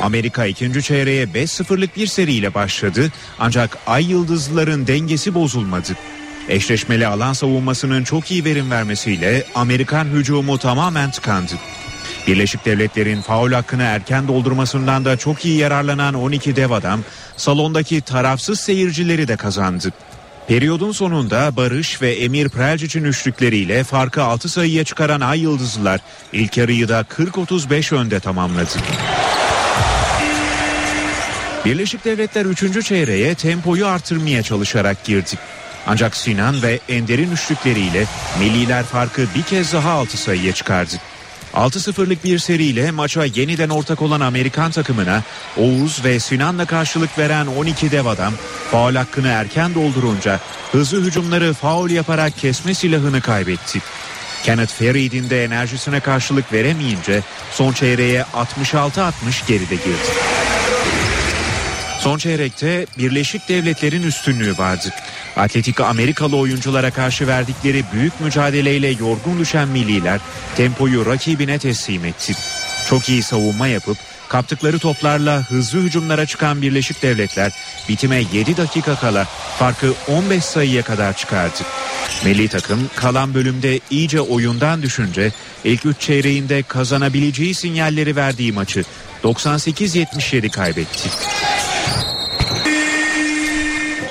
Amerika ikinci çeyreğe 5-0'lık bir seriyle başladı ancak Ay Yıldızlıların dengesi bozulmadı. Eşleşmeli alan savunmasının çok iyi verim vermesiyle Amerikan hücumu tamamen tıkandı. Birleşik Devletler'in faul hakkını erken doldurmasından da çok iyi yararlanan 12 dev adam salondaki tarafsız seyircileri de kazandı. Periyodun sonunda Barış ve Emir Prelcic'in üçlükleriyle farkı 6 sayıya çıkaran Ay Yıldızlılar ilk yarıyı da 40-35 önde tamamladı. Birleşik Devletler 3. çeyreğe tempoyu artırmaya çalışarak girdi. Ancak Sinan ve Ender'in üçlükleriyle milliler farkı bir kez daha 6 sayıya çıkardı. 6-0'lık bir seriyle maça yeniden ortak olan Amerikan takımına Oğuz ve Sinan'la karşılık veren 12 dev adam faul hakkını erken doldurunca hızlı hücumları faul yaparak kesme silahını kaybetti. Kenneth Farid'in de enerjisine karşılık veremeyince son çeyreğe 66-60 geride girdi. Son çeyrekte Birleşik Devletler'in üstünlüğü vardı. Atletik Amerikalı oyunculara karşı verdikleri büyük mücadeleyle yorgun düşen milliler tempoyu rakibine teslim etti. Çok iyi savunma yapıp kaptıkları toplarla hızlı hücumlara çıkan Birleşik Devletler bitime 7 dakika kala farkı 15 sayıya kadar çıkardı. Milli takım kalan bölümde iyice oyundan düşünce ilk 3 çeyreğinde kazanabileceği sinyalleri verdiği maçı 98-77 kaybetti.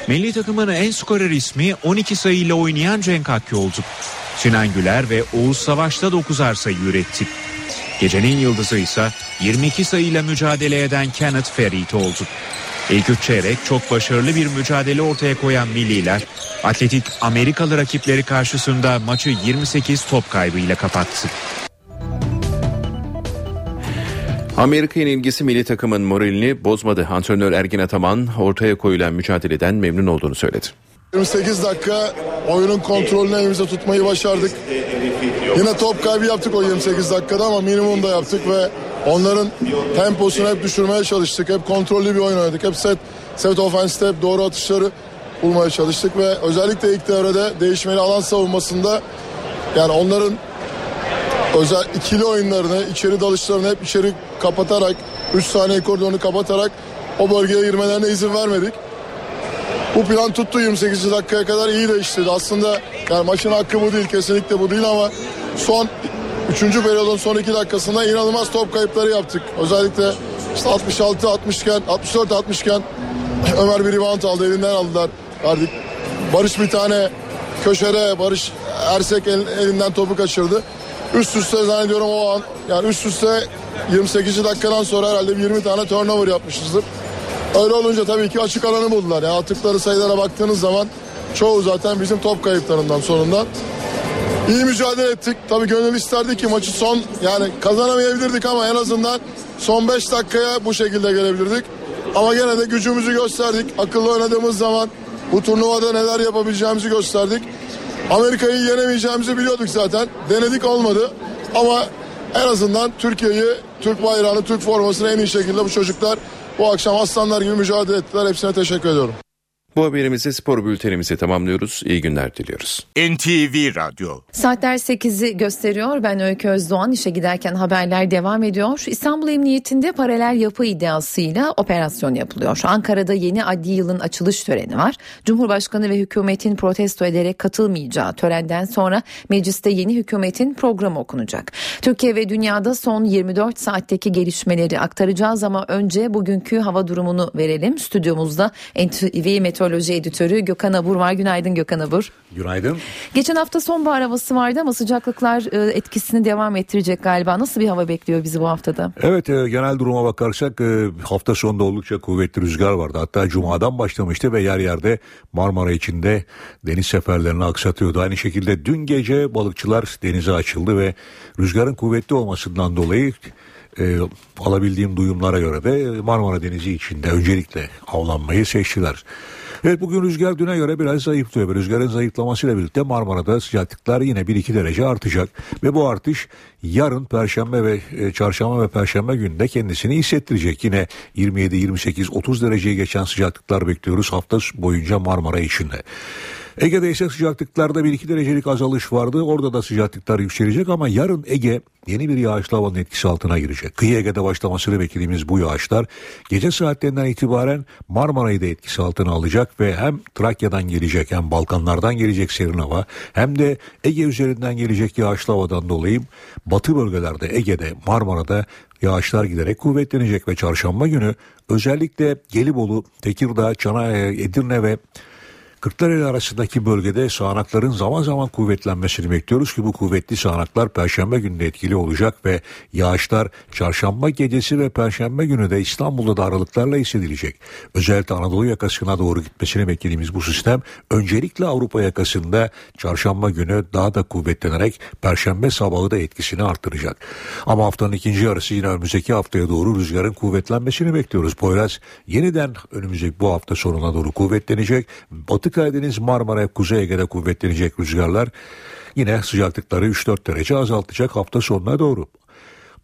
Milli takımın en skorer ismi 12 sayıyla oynayan Cenk Hakkı oldu. Sinan Güler ve Oğuz Savaş'ta 9'ar sayı üretti. Gecenin yıldızı ise 22 sayıyla mücadele eden Kenneth Ferit oldu. İlk üç çeyrek çok başarılı bir mücadele ortaya koyan milliler, atletik Amerikalı rakipleri karşısında maçı 28 top kaybıyla kapattı. Amerika yenilgisi milli takımın moralini bozmadı. Antrenör Ergin Ataman ortaya koyulan mücadeleden memnun olduğunu söyledi. 28 dakika oyunun kontrolünü elimizde tutmayı başardık. Yine top kaybı yaptık o 28 dakikada ama minimum da yaptık ve onların temposunu hep düşürmeye çalıştık. Hep kontrollü bir oyun oynadık. Hep set, set offense'te hep doğru atışları bulmaya çalıştık ve özellikle ilk devrede değişmeli alan savunmasında yani onların özel ikili oyunlarını, içeri dalışlarını hep içeri kapatarak 3 saniye koridorunu kapatarak o bölgeye girmelerine izin vermedik. Bu plan tuttu 28 dakikaya kadar iyi de işledi. Aslında yani maçın hakkı bu değil kesinlikle bu değil ama son 3. periyodun son 2 dakikasında inanılmaz top kayıpları yaptık. Özellikle işte 66 60 iken 64 60 iken Ömer bir rebound aldı elinden aldılar. Verdik. Barış bir tane köşede Barış Ersek el, elinden topu kaçırdı. Üst üste zannediyorum o an yani üst üste 28 dakikadan sonra herhalde 20 tane turnover yapmışızdır. Öyle olunca tabii ki açık alanı buldular. Yani attıkları sayılara baktığınız zaman çoğu zaten bizim top kayıplarından sonundan. İyi mücadele ettik. Tabii gönül isterdi ki maçı son yani kazanamayabilirdik ama en azından son 5 dakikaya bu şekilde gelebilirdik. Ama gene de gücümüzü gösterdik. Akıllı oynadığımız zaman bu turnuvada neler yapabileceğimizi gösterdik. Amerika'yı yenemeyeceğimizi biliyorduk zaten. Denedik olmadı. Ama en azından Türkiye'yi, Türk bayrağını, Türk formasını en iyi şekilde bu çocuklar bu akşam aslanlar gibi mücadele ettiler. Hepsine teşekkür ediyorum. Bu haberimizi spor bültenimizi tamamlıyoruz. İyi günler diliyoruz. NTV Radyo. Saatler 8'i gösteriyor. Ben Öykü Özdoğan. işe giderken haberler devam ediyor. İstanbul Emniyetinde paralel yapı iddiasıyla operasyon yapılıyor. Ankara'da yeni adli yılın açılış töreni var. Cumhurbaşkanı ve hükümetin protesto ederek katılmayacağı törenden sonra mecliste yeni hükümetin programı okunacak. Türkiye ve dünyada son 24 saatteki gelişmeleri aktaracağız ama önce bugünkü hava durumunu verelim. Stüdyomuzda NTV Meteoroloji Editörü Gökhan Abur var. Günaydın Gökhan Abur. Günaydın. Geçen hafta sonbahar havası vardı ama sıcaklıklar e, etkisini devam ettirecek galiba. Nasıl bir hava bekliyor bizi bu haftada? Evet e, genel duruma bakarsak e, hafta sonunda oldukça kuvvetli rüzgar vardı. Hatta cumadan başlamıştı ve yer yerde Marmara içinde deniz seferlerini aksatıyordu. Aynı şekilde dün gece balıkçılar denize açıldı ve rüzgarın kuvvetli olmasından dolayı e, alabildiğim duyumlara göre de Marmara Denizi içinde öncelikle avlanmayı seçtiler. Evet bugün rüzgar düne göre biraz zayıflıyor. Rüzgarın zayıflamasıyla birlikte Marmara'da sıcaklıklar yine 1-2 derece artacak. Ve bu artış yarın Perşembe ve e, Çarşamba ve Perşembe günde kendisini hissettirecek. Yine 27, 28, 30 dereceyi geçen sıcaklıklar bekliyoruz hafta boyunca Marmara içinde. Ege'de ise sıcaklıklarda 1-2 derecelik azalış vardı. Orada da sıcaklıklar yükselecek ama yarın Ege yeni bir yağışlı havanın etkisi altına girecek. Kıyı Ege'de başlamasını beklediğimiz bu yağışlar gece saatlerinden itibaren Marmara'yı da etkisi altına alacak ve hem Trakya'dan gelecek hem Balkanlardan gelecek serin hava hem de Ege üzerinden gelecek yağışlı havadan dolayı batı bölgelerde Ege'de Marmara'da yağışlar giderek kuvvetlenecek ve çarşamba günü özellikle Gelibolu, Tekirdağ, Çanakkale, Edirne ve Kırklareli arasındaki bölgede sağanakların zaman zaman kuvvetlenmesini bekliyoruz ki bu kuvvetli sağanaklar perşembe günü etkili olacak ve yağışlar çarşamba gecesi ve perşembe günü de İstanbul'da da aralıklarla hissedilecek. Özellikle Anadolu yakasına doğru gitmesini beklediğimiz bu sistem öncelikle Avrupa yakasında çarşamba günü daha da kuvvetlenerek perşembe sabahı da etkisini arttıracak. Ama haftanın ikinci yarısı yine önümüzdeki haftaya doğru rüzgarın kuvvetlenmesini bekliyoruz. Poyraz yeniden önümüzdeki bu hafta sonuna doğru kuvvetlenecek. Batı Karadeniz, Marmara, Kuzey Ege'de kuvvetlenecek rüzgarlar yine sıcaklıkları 3-4 derece azaltacak hafta sonuna doğru.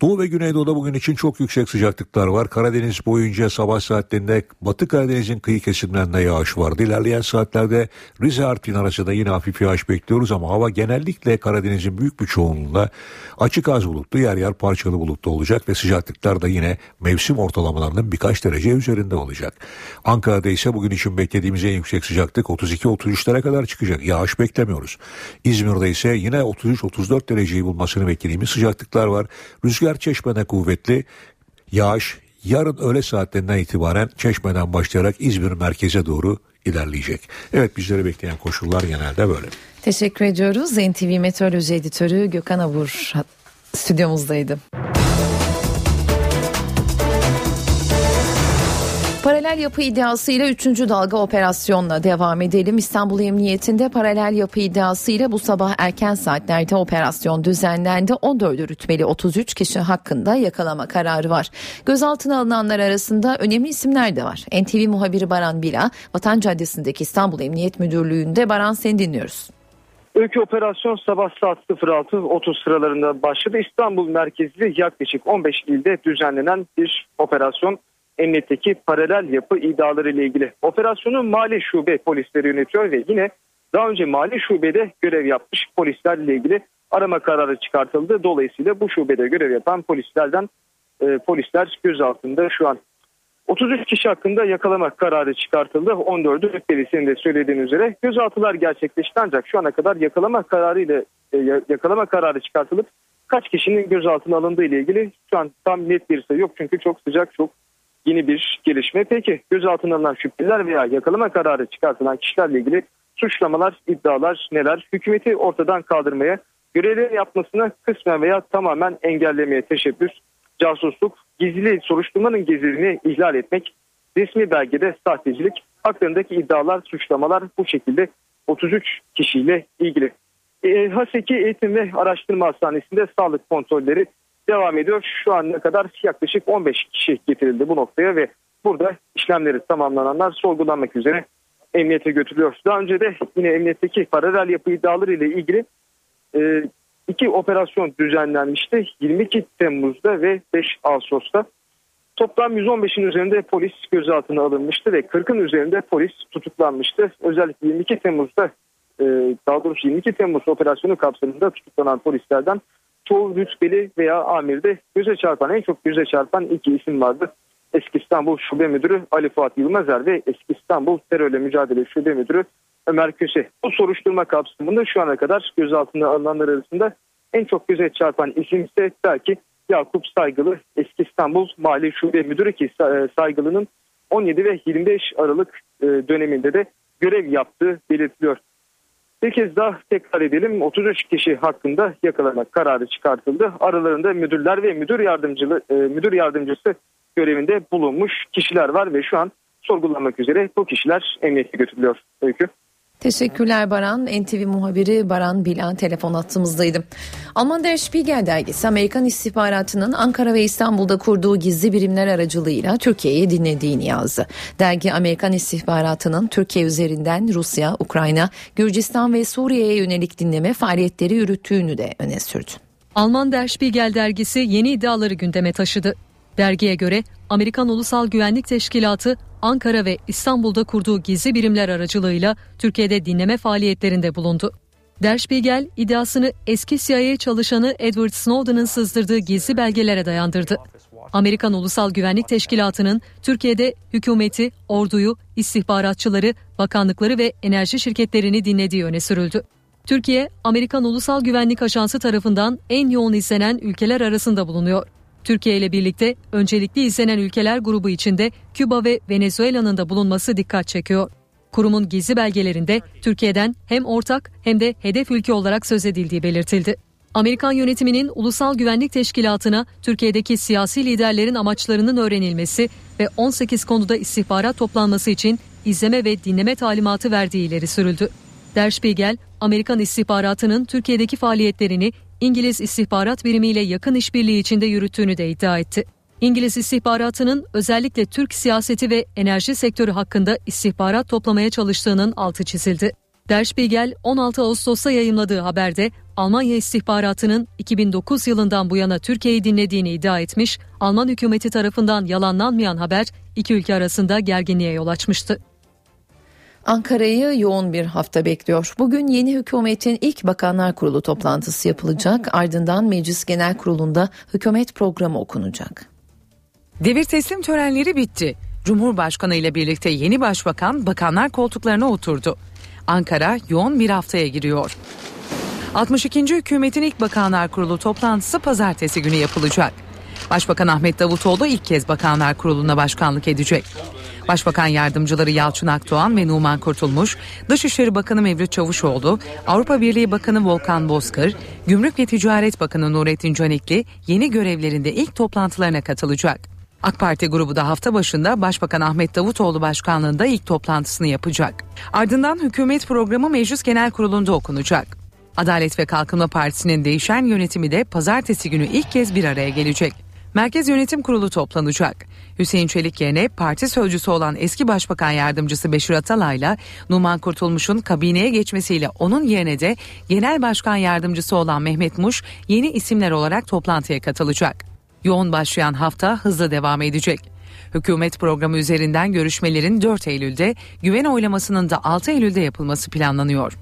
Doğu ve Güneydoğu'da bugün için çok yüksek sıcaklıklar var. Karadeniz boyunca sabah saatlerinde Batı Karadeniz'in kıyı kesimlerinde yağış vardı. İlerleyen saatlerde Rize Artvin arasında yine hafif yağış bekliyoruz ama hava genellikle Karadeniz'in büyük bir çoğunluğunda açık az bulutlu yer yer parçalı bulutlu olacak ve sıcaklıklar da yine mevsim ortalamalarının birkaç derece üzerinde olacak. Ankara'da ise bugün için beklediğimiz en yüksek sıcaklık 32-33'lere kadar çıkacak. Yağış beklemiyoruz. İzmir'de ise yine 33-34 dereceyi bulmasını beklediğimiz sıcaklıklar var. Rüzgar Rüzgar Çeşme'de kuvvetli. Yağış yarın öğle saatlerinden itibaren Çeşme'den başlayarak İzmir merkeze doğru ilerleyecek. Evet bizleri bekleyen koşullar genelde böyle. Teşekkür ediyoruz. NTV Meteoroloji Editörü Gökhan Abur stüdyomuzdaydı. Paralel yapı iddiasıyla 3. dalga operasyonla devam edelim. İstanbul Emniyetinde paralel yapı iddiasıyla bu sabah erken saatlerde operasyon düzenlendi. 14 rütbeli 33 kişi hakkında yakalama kararı var. Gözaltına alınanlar arasında önemli isimler de var. NTV muhabiri Baran Bila, Vatan Caddesi'ndeki İstanbul Emniyet Müdürlüğü'nde Baran seni dinliyoruz. Öykü operasyon sabah saat 06.30 sıralarında başladı. İstanbul merkezli yaklaşık 15 ilde düzenlenen bir operasyon emniyetteki paralel yapı iddiaları ile ilgili. Operasyonu Mali Şube polisleri yönetiyor ve yine daha önce Mali Şube'de görev yapmış polislerle ilgili arama kararı çıkartıldı. Dolayısıyla bu şubede görev yapan polislerden e, polisler gözaltında şu an. 33 kişi hakkında yakalama kararı çıkartıldı. 14'ü rütbeli senin de söylediğin üzere gözaltılar gerçekleşti ancak şu ana kadar yakalama kararı ile e, yakalama kararı çıkartılıp kaç kişinin gözaltına alındığı ile ilgili şu an tam net bir sayı yok çünkü çok sıcak çok yeni bir gelişme. Peki gözaltına alınan şüpheliler veya yakalama kararı çıkartılan kişilerle ilgili suçlamalar, iddialar neler? Hükümeti ortadan kaldırmaya, görevlerini yapmasını kısmen veya tamamen engellemeye teşebbüs, casusluk, gizli soruşturmanın gizliliğini ihlal etmek, resmi belgede sahtecilik, haklarındaki iddialar, suçlamalar bu şekilde 33 kişiyle ilgili. E, Haseki Eğitim ve Araştırma Hastanesi'nde sağlık kontrolleri devam ediyor. Şu ana kadar yaklaşık 15 kişi getirildi bu noktaya ve burada işlemleri tamamlananlar sorgulanmak üzere emniyete götürülüyor. Daha önce de yine emniyetteki paralel yapı iddiaları ile ilgili e, iki operasyon düzenlenmişti. 22 Temmuz'da ve 5 Ağustos'ta. Toplam 115'in üzerinde polis gözaltına alınmıştı ve 40'ın üzerinde polis tutuklanmıştı. Özellikle 22 Temmuz'da e, daha doğrusu 22 Temmuz operasyonu kapsamında tutuklanan polislerden çoğu rütbeli veya amirde göze çarpan en çok göze çarpan iki isim vardı. Eski İstanbul Şube Müdürü Ali Fuat Yılmazer ve Eski İstanbul Terörle Mücadele Şube Müdürü Ömer Köse. Bu soruşturma kapsamında şu ana kadar gözaltına alınanlar arasında en çok göze çarpan isim ise belki Yakup Saygılı Eski İstanbul Mali Şube Müdürü ki Saygılı'nın 17 ve 25 Aralık e, döneminde de görev yaptığı belirtiliyor. Bir kez daha tekrar edelim 33 kişi hakkında yakalama kararı çıkartıldı. Aralarında müdürler ve müdür yardımcısı, e, müdür yardımcısı görevinde bulunmuş kişiler var ve şu an sorgulanmak üzere bu kişiler emniyete götürülüyor. Öykü. Teşekkürler Baran. NTV muhabiri Baran Bilan telefon attığımızdaydı. Alman Der Spiegel dergisi Amerikan istihbaratının Ankara ve İstanbul'da kurduğu gizli birimler aracılığıyla Türkiye'yi dinlediğini yazdı. Dergi Amerikan istihbaratının Türkiye üzerinden Rusya, Ukrayna, Gürcistan ve Suriye'ye yönelik dinleme faaliyetleri yürüttüğünü de öne sürdü. Alman Der Spiegel dergisi yeni iddiaları gündeme taşıdı. Dergiye göre Amerikan Ulusal Güvenlik Teşkilatı Ankara ve İstanbul'da kurduğu gizli birimler aracılığıyla Türkiye'de dinleme faaliyetlerinde bulundu. Der Spiegel iddiasını eski CIA çalışanı Edward Snowden'ın sızdırdığı gizli belgelere dayandırdı. Amerikan Ulusal Güvenlik Teşkilatı'nın Türkiye'de hükümeti, orduyu, istihbaratçıları, bakanlıkları ve enerji şirketlerini dinlediği öne sürüldü. Türkiye, Amerikan Ulusal Güvenlik Ajansı tarafından en yoğun izlenen ülkeler arasında bulunuyor. Türkiye ile birlikte öncelikli izlenen ülkeler grubu içinde Küba ve Venezuela'nın da bulunması dikkat çekiyor. Kurumun gizli belgelerinde Türkiye'den hem ortak hem de hedef ülke olarak söz edildiği belirtildi. Amerikan yönetiminin Ulusal Güvenlik Teşkilatı'na Türkiye'deki siyasi liderlerin amaçlarının öğrenilmesi ve 18 konuda istihbarat toplanması için izleme ve dinleme talimatı verdiği ileri sürüldü. Der Spiegel, Amerikan istihbaratının Türkiye'deki faaliyetlerini İngiliz istihbarat birimiyle yakın işbirliği içinde yürüttüğünü de iddia etti. İngiliz istihbaratının özellikle Türk siyaseti ve enerji sektörü hakkında istihbarat toplamaya çalıştığının altı çizildi. Der Spiegel 16 Ağustos'ta yayımladığı haberde Almanya istihbaratının 2009 yılından bu yana Türkiye'yi dinlediğini iddia etmiş, Alman hükümeti tarafından yalanlanmayan haber iki ülke arasında gerginliğe yol açmıştı. Ankara'yı yoğun bir hafta bekliyor. Bugün yeni hükümetin ilk Bakanlar Kurulu toplantısı yapılacak. Ardından Meclis Genel Kurulu'nda hükümet programı okunacak. Devir teslim törenleri bitti. Cumhurbaşkanı ile birlikte yeni başbakan bakanlar koltuklarına oturdu. Ankara yoğun bir haftaya giriyor. 62. hükümetin ilk bakanlar kurulu toplantısı pazartesi günü yapılacak. Başbakan Ahmet Davutoğlu ilk kez bakanlar kuruluna başkanlık edecek. Başbakan yardımcıları Yalçın Akdoğan ve Numan Kurtulmuş, Dışişleri Bakanı Mevlüt Çavuşoğlu, Avrupa Birliği Bakanı Volkan Bozkır, Gümrük ve Ticaret Bakanı Nurettin Canikli yeni görevlerinde ilk toplantılarına katılacak. AK Parti grubu da hafta başında Başbakan Ahmet Davutoğlu başkanlığında ilk toplantısını yapacak. Ardından hükümet programı Meclis Genel Kurulu'nda okunacak. Adalet ve Kalkınma Partisi'nin değişen yönetimi de pazartesi günü ilk kez bir araya gelecek. Merkez Yönetim Kurulu toplanacak. Hüseyin Çelik yerine parti sözcüsü olan eski Başbakan Yardımcısı Beşir Atalay'la Numan Kurtulmuş'un kabineye geçmesiyle onun yerine de Genel Başkan Yardımcısı olan Mehmet Muş yeni isimler olarak toplantıya katılacak. Yoğun başlayan hafta hızlı devam edecek. Hükümet programı üzerinden görüşmelerin 4 Eylül'de, güven oylamasının da 6 Eylül'de yapılması planlanıyor.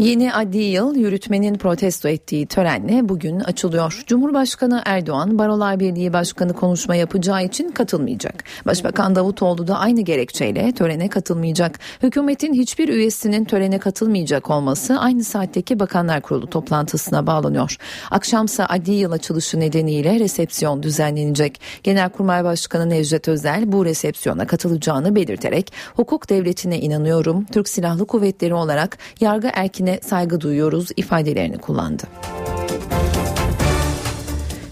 Yeni adli yıl yürütmenin protesto ettiği törenle bugün açılıyor. Cumhurbaşkanı Erdoğan Barolar Birliği Başkanı konuşma yapacağı için katılmayacak. Başbakan Davutoğlu da aynı gerekçeyle törene katılmayacak. Hükümetin hiçbir üyesinin törene katılmayacak olması aynı saatteki Bakanlar Kurulu toplantısına bağlanıyor. Akşamsa adli yıl açılışı nedeniyle resepsiyon düzenlenecek. Genelkurmay Başkanı Necdet Özel bu resepsiyona katılacağını belirterek hukuk devletine inanıyorum. Türk Silahlı Kuvvetleri olarak yargı erkine saygı duyuyoruz ifadelerini kullandı.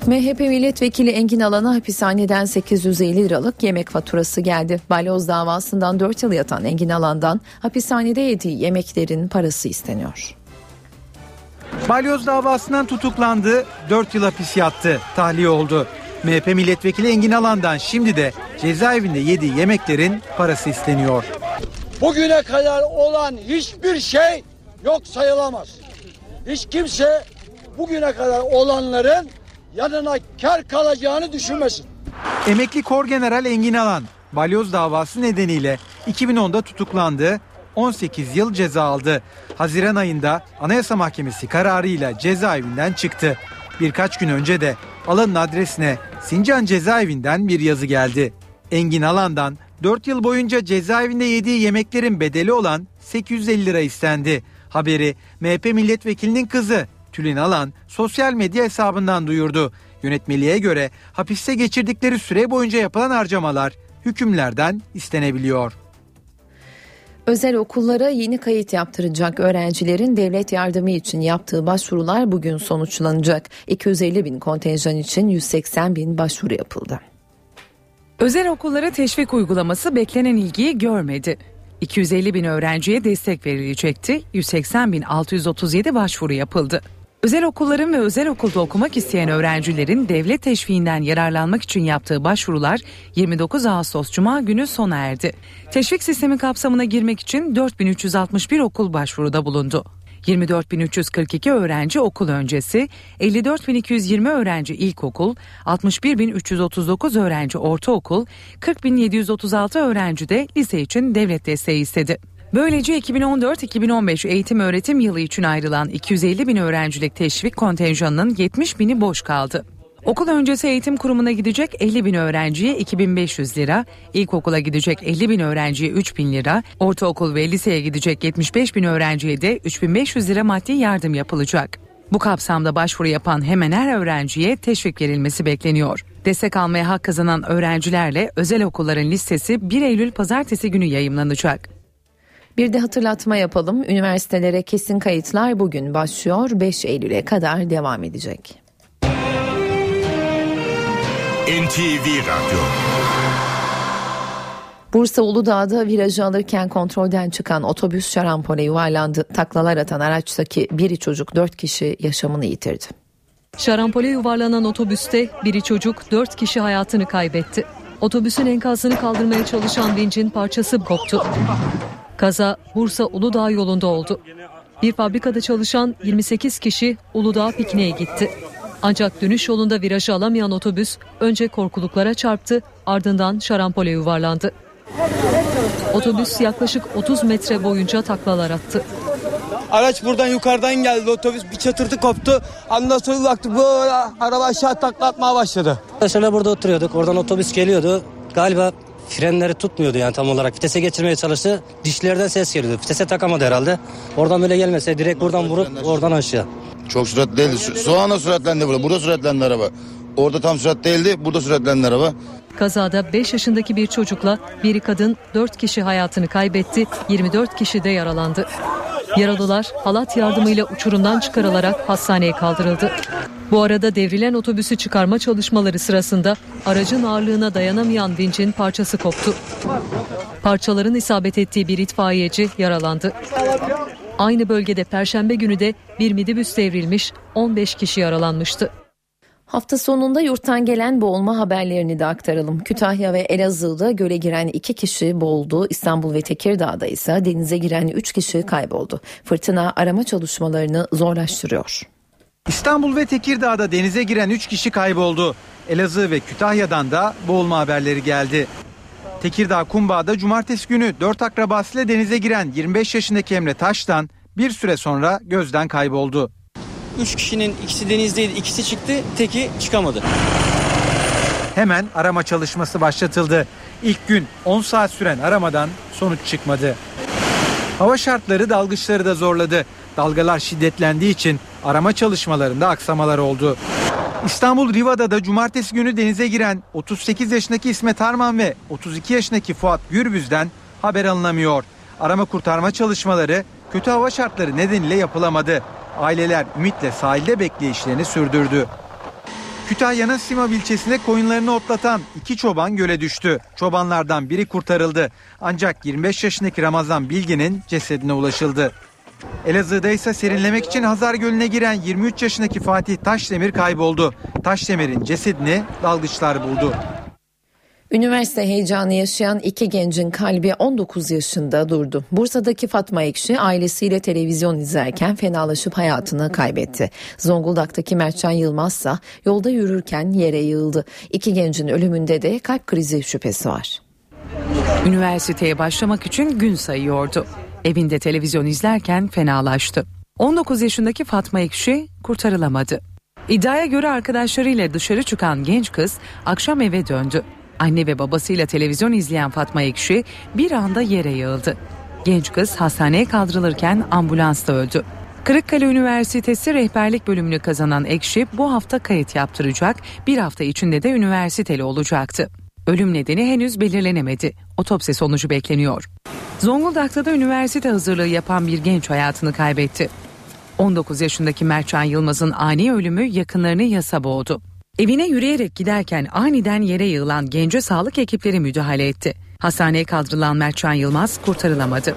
MHP milletvekili Engin Alan'a hapishaneden 850 liralık yemek faturası geldi. Balyoz davasından 4 yıl yatan Engin Alan'dan hapishanede yediği yemeklerin parası isteniyor. Balyoz davasından tutuklandı, 4 yıl hapis yattı, tahliye oldu. MHP milletvekili Engin Alan'dan şimdi de cezaevinde yediği yemeklerin parası isteniyor. Bugüne kadar olan hiçbir şey yok sayılamaz. Hiç kimse bugüne kadar olanların yanına kar kalacağını düşünmesin. Emekli Kor General Engin Alan balyoz davası nedeniyle 2010'da tutuklandı. 18 yıl ceza aldı. Haziran ayında Anayasa Mahkemesi kararıyla cezaevinden çıktı. Birkaç gün önce de Alan'ın adresine Sincan cezaevinden bir yazı geldi. Engin Alan'dan 4 yıl boyunca cezaevinde yediği yemeklerin bedeli olan 850 lira istendi. Haberi MHP milletvekilinin kızı Tülin Alan sosyal medya hesabından duyurdu. Yönetmeliğe göre hapiste geçirdikleri süre boyunca yapılan harcamalar hükümlerden istenebiliyor. Özel okullara yeni kayıt yaptıracak öğrencilerin devlet yardımı için yaptığı başvurular bugün sonuçlanacak. 250 bin kontenjan için 180 bin başvuru yapıldı. Özel okullara teşvik uygulaması beklenen ilgiyi görmedi. 250 bin öğrenciye destek verilecekti. 180 bin 637 başvuru yapıldı. Özel okulların ve özel okulda okumak isteyen öğrencilerin devlet teşviğinden yararlanmak için yaptığı başvurular 29 Ağustos Cuma günü sona erdi. Teşvik sistemi kapsamına girmek için 4361 okul başvuruda bulundu. 24.342 öğrenci okul öncesi, 54.220 öğrenci ilkokul, 61.339 öğrenci ortaokul, 40.736 öğrenci de lise için devlet desteği istedi. Böylece 2014-2015 eğitim öğretim yılı için ayrılan 250 bin öğrencilik teşvik kontenjanının 70 bini boş kaldı. Okul öncesi eğitim kurumuna gidecek 50 bin öğrenciye 2500 lira, ilkokula gidecek 50 bin öğrenciye 3000 lira, ortaokul ve liseye gidecek 75 bin öğrenciye de 3500 lira maddi yardım yapılacak. Bu kapsamda başvuru yapan hemen her öğrenciye teşvik verilmesi bekleniyor. Destek almaya hak kazanan öğrencilerle özel okulların listesi 1 Eylül pazartesi günü yayımlanacak. Bir de hatırlatma yapalım. Üniversitelere kesin kayıtlar bugün başlıyor. 5 Eylül'e kadar devam edecek. NTV Radyo Bursa Uludağ'da virajı alırken kontrolden çıkan otobüs şarampole yuvarlandı. Taklalar atan araçtaki biri çocuk dört kişi yaşamını yitirdi. Şarampole yuvarlanan otobüste biri çocuk dört kişi hayatını kaybetti. Otobüsün enkazını kaldırmaya çalışan vincin parçası koptu. Kaza Bursa Uludağ yolunda oldu. Bir fabrikada çalışan 28 kişi Uludağ pikniğe gitti. Ancak dönüş yolunda virajı alamayan otobüs önce korkuluklara çarptı ardından şarampole yuvarlandı. Otobüs yaklaşık 30 metre boyunca taklalar attı. Araç buradan yukarıdan geldi otobüs bir çatırtı koptu. Ondan sonra baktık bu araba aşağı takla atmaya başladı. Mesela burada oturuyorduk oradan otobüs geliyordu. Galiba frenleri tutmuyordu yani tam olarak. Vitese geçirmeye çalıştı. Dişlerden ses geliyordu. Vitese takamadı herhalde. Oradan böyle gelmese direkt buradan vurup oradan aşağı. Çok süratli değildi. Soğana süratlendi burada. Burada süratlendi araba. Orada tam sürat değildi. Burada süratlendi araba. Kazada 5 yaşındaki bir çocukla bir kadın 4 kişi hayatını kaybetti, 24 kişi de yaralandı. Yaralılar halat yardımıyla uçurumdan çıkarılarak hastaneye kaldırıldı. Bu arada devrilen otobüsü çıkarma çalışmaları sırasında aracın ağırlığına dayanamayan vincin parçası koptu. Parçaların isabet ettiği bir itfaiyeci yaralandı. Aynı bölgede perşembe günü de bir midibüs devrilmiş, 15 kişi yaralanmıştı. Hafta sonunda yurttan gelen boğulma haberlerini de aktaralım. Kütahya ve Elazığ'da göle giren iki kişi boğuldu. İstanbul ve Tekirdağ'da ise denize giren üç kişi kayboldu. Fırtına arama çalışmalarını zorlaştırıyor. İstanbul ve Tekirdağ'da denize giren 3 kişi kayboldu. Elazığ ve Kütahya'dan da boğulma haberleri geldi. Tekirdağ Kumbağa'da cumartesi günü 4 akrabasıyla denize giren 25 yaşındaki Emre Taş'tan bir süre sonra gözden kayboldu. 3 kişinin ikisi denizdeydi, ikisi çıktı, teki çıkamadı. Hemen arama çalışması başlatıldı. İlk gün 10 saat süren aramadan sonuç çıkmadı. Hava şartları dalgıçları da zorladı. Dalgalar şiddetlendiği için arama çalışmalarında aksamalar oldu. İstanbul Riva'da da cumartesi günü denize giren 38 yaşındaki İsmet Arman ve 32 yaşındaki Fuat Gürbüz'den haber alınamıyor. Arama kurtarma çalışmaları kötü hava şartları nedeniyle yapılamadı. Aileler ümitle sahilde bekleyişlerini sürdürdü. Kütahya'nın Simav ilçesinde koyunlarını otlatan iki çoban göle düştü. Çobanlardan biri kurtarıldı. Ancak 25 yaşındaki Ramazan Bilgin'in cesedine ulaşıldı. Elazığ'da ise serinlemek için Hazar Gölü'ne giren 23 yaşındaki Fatih Taşdemir kayboldu. Taşdemir'in cesedini dalgıçlar buldu. Üniversite heyecanı yaşayan iki gencin kalbi 19 yaşında durdu. Bursa'daki Fatma Ekşi ailesiyle televizyon izlerken fenalaşıp hayatını kaybetti. Zonguldak'taki Mertcan Yılmaz ise yolda yürürken yere yığıldı. İki gencin ölümünde de kalp krizi şüphesi var. Üniversiteye başlamak için gün sayıyordu. Evinde televizyon izlerken fenalaştı. 19 yaşındaki Fatma Ekşi kurtarılamadı. İddiaya göre arkadaşlarıyla dışarı çıkan genç kız akşam eve döndü. Anne ve babasıyla televizyon izleyen Fatma Ekşi bir anda yere yığıldı. Genç kız hastaneye kaldırılırken ambulansta öldü. Kırıkkale Üniversitesi rehberlik bölümünü kazanan Ekşi bu hafta kayıt yaptıracak, bir hafta içinde de üniversiteli olacaktı. Ölüm nedeni henüz belirlenemedi. Otopsi sonucu bekleniyor. Zonguldak'ta da üniversite hazırlığı yapan bir genç hayatını kaybetti. 19 yaşındaki Mertcan Yılmaz'ın ani ölümü yakınlarını yasa boğdu. Evine yürüyerek giderken aniden yere yığılan gence sağlık ekipleri müdahale etti. Hastaneye kaldırılan Mertcan Yılmaz kurtarılamadı.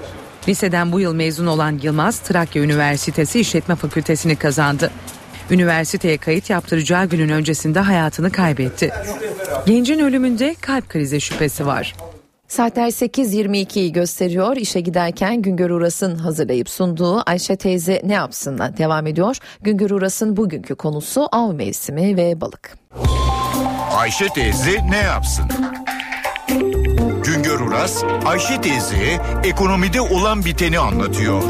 Liseden bu yıl mezun olan Yılmaz, Trakya Üniversitesi İşletme Fakültesini kazandı. Üniversiteye kayıt yaptıracağı günün öncesinde hayatını kaybetti. Gencin ölümünde kalp krizi şüphesi var. Saatler 8.22'yi gösteriyor. İşe giderken Güngör Uras'ın hazırlayıp sunduğu Ayşe teyze ne yapsınla devam ediyor. Güngör Uras'ın bugünkü konusu av mevsimi ve balık. Ayşe teyze ne yapsın? Güngör Uras, Ayşe teyze ekonomide olan biteni anlatıyor.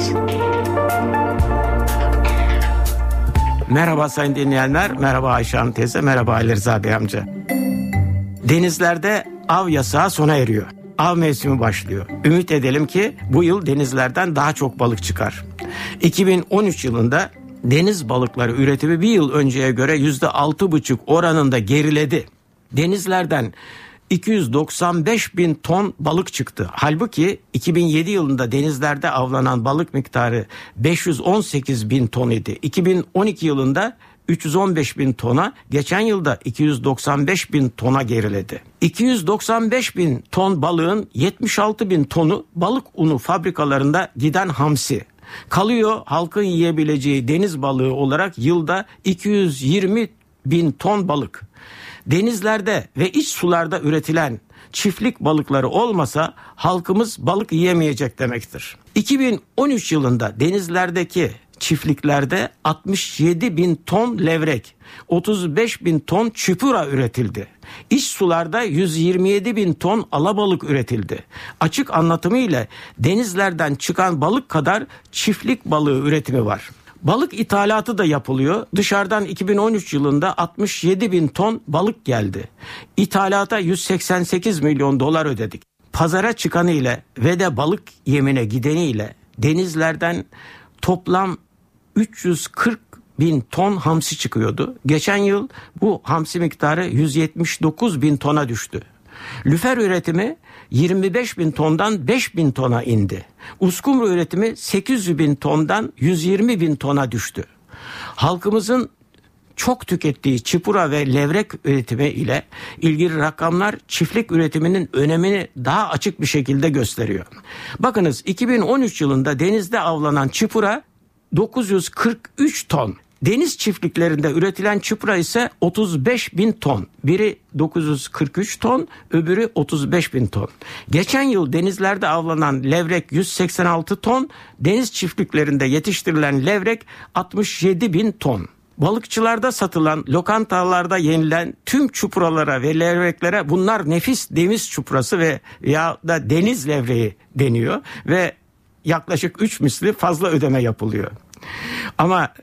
Merhaba sayın dinleyenler, merhaba Ayşe Hanım teyze, merhaba Ali Rıza Bey amca. Denizlerde av yasağı sona eriyor. Av mevsimi başlıyor. Ümit edelim ki bu yıl denizlerden daha çok balık çıkar. 2013 yılında deniz balıkları üretimi bir yıl önceye göre yüzde altı buçuk oranında geriledi. Denizlerden 295 bin ton balık çıktı. Halbuki 2007 yılında denizlerde avlanan balık miktarı 518 bin ton idi. 2012 yılında 315 bin tona, geçen yılda 295 bin tona geriledi. 295 bin ton balığın 76 bin tonu balık unu fabrikalarında giden hamsi. Kalıyor halkın yiyebileceği deniz balığı olarak yılda 220 bin ton balık. Denizlerde ve iç sularda üretilen çiftlik balıkları olmasa halkımız balık yiyemeyecek demektir. 2013 yılında denizlerdeki çiftliklerde 67 bin ton levrek, 35 bin ton çupura üretildi. İç sularda 127 bin ton alabalık üretildi. Açık anlatımı ile denizlerden çıkan balık kadar çiftlik balığı üretimi var. Balık ithalatı da yapılıyor. Dışarıdan 2013 yılında 67 bin ton balık geldi. İthalata 188 milyon dolar ödedik. Pazara çıkanı ile ve de balık yemine gideni ile denizlerden toplam 340 bin ton hamsi çıkıyordu. Geçen yıl bu hamsi miktarı 179 bin tona düştü. Lüfer üretimi 25 bin tondan 5 bin tona indi. Uskumru üretimi 800 bin tondan 120 bin tona düştü. Halkımızın çok tükettiği çipura ve levrek üretimi ile ilgili rakamlar çiftlik üretiminin önemini daha açık bir şekilde gösteriyor. Bakınız 2013 yılında denizde avlanan çipura 943 ton. Deniz çiftliklerinde üretilen çupra ise 35 bin ton. Biri 943 ton, öbürü 35 bin ton. Geçen yıl denizlerde avlanan levrek 186 ton, deniz çiftliklerinde yetiştirilen levrek 67 bin ton. Balıkçılarda satılan, lokantalarda yenilen tüm çupralara ve levreklere bunlar nefis deniz çuprası ve ya da deniz levreği deniyor ve yaklaşık 3 misli fazla ödeme yapılıyor. Ama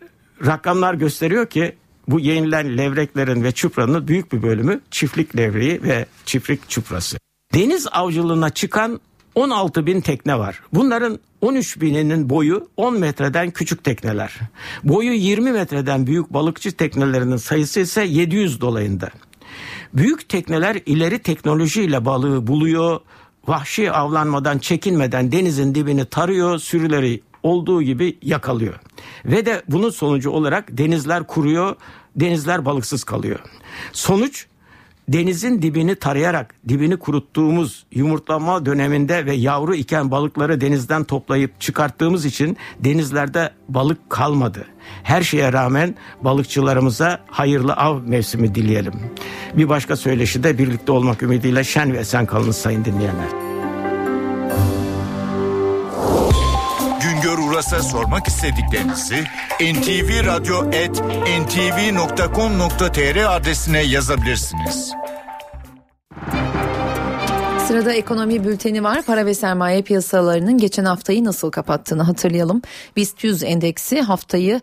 rakamlar gösteriyor ki bu yenilen levreklerin ve çupranın büyük bir bölümü çiftlik levreği ve çiftlik çuprası. Deniz avcılığına çıkan 16 bin tekne var. Bunların 13 bininin boyu 10 metreden küçük tekneler. Boyu 20 metreden büyük balıkçı teknelerinin sayısı ise 700 dolayında. Büyük tekneler ileri teknolojiyle balığı buluyor, vahşi avlanmadan çekinmeden denizin dibini tarıyor, sürüleri olduğu gibi yakalıyor. Ve de bunun sonucu olarak denizler kuruyor, denizler balıksız kalıyor. Sonuç denizin dibini tarayarak dibini kuruttuğumuz yumurtlama döneminde ve yavru iken balıkları denizden toplayıp çıkarttığımız için denizlerde balık kalmadı. Her şeye rağmen balıkçılarımıza hayırlı av mevsimi dileyelim. Bir başka söyleşi de birlikte olmak ümidiyle şen ve esen kalın sayın dinleyenler. Uras'a sormak istediklerinizi ntvradio.ntv.com.tr adresine yazabilirsiniz. Sırada ekonomi bülteni var. Para ve sermaye piyasalarının geçen haftayı nasıl kapattığını hatırlayalım. BIST 100 endeksi haftayı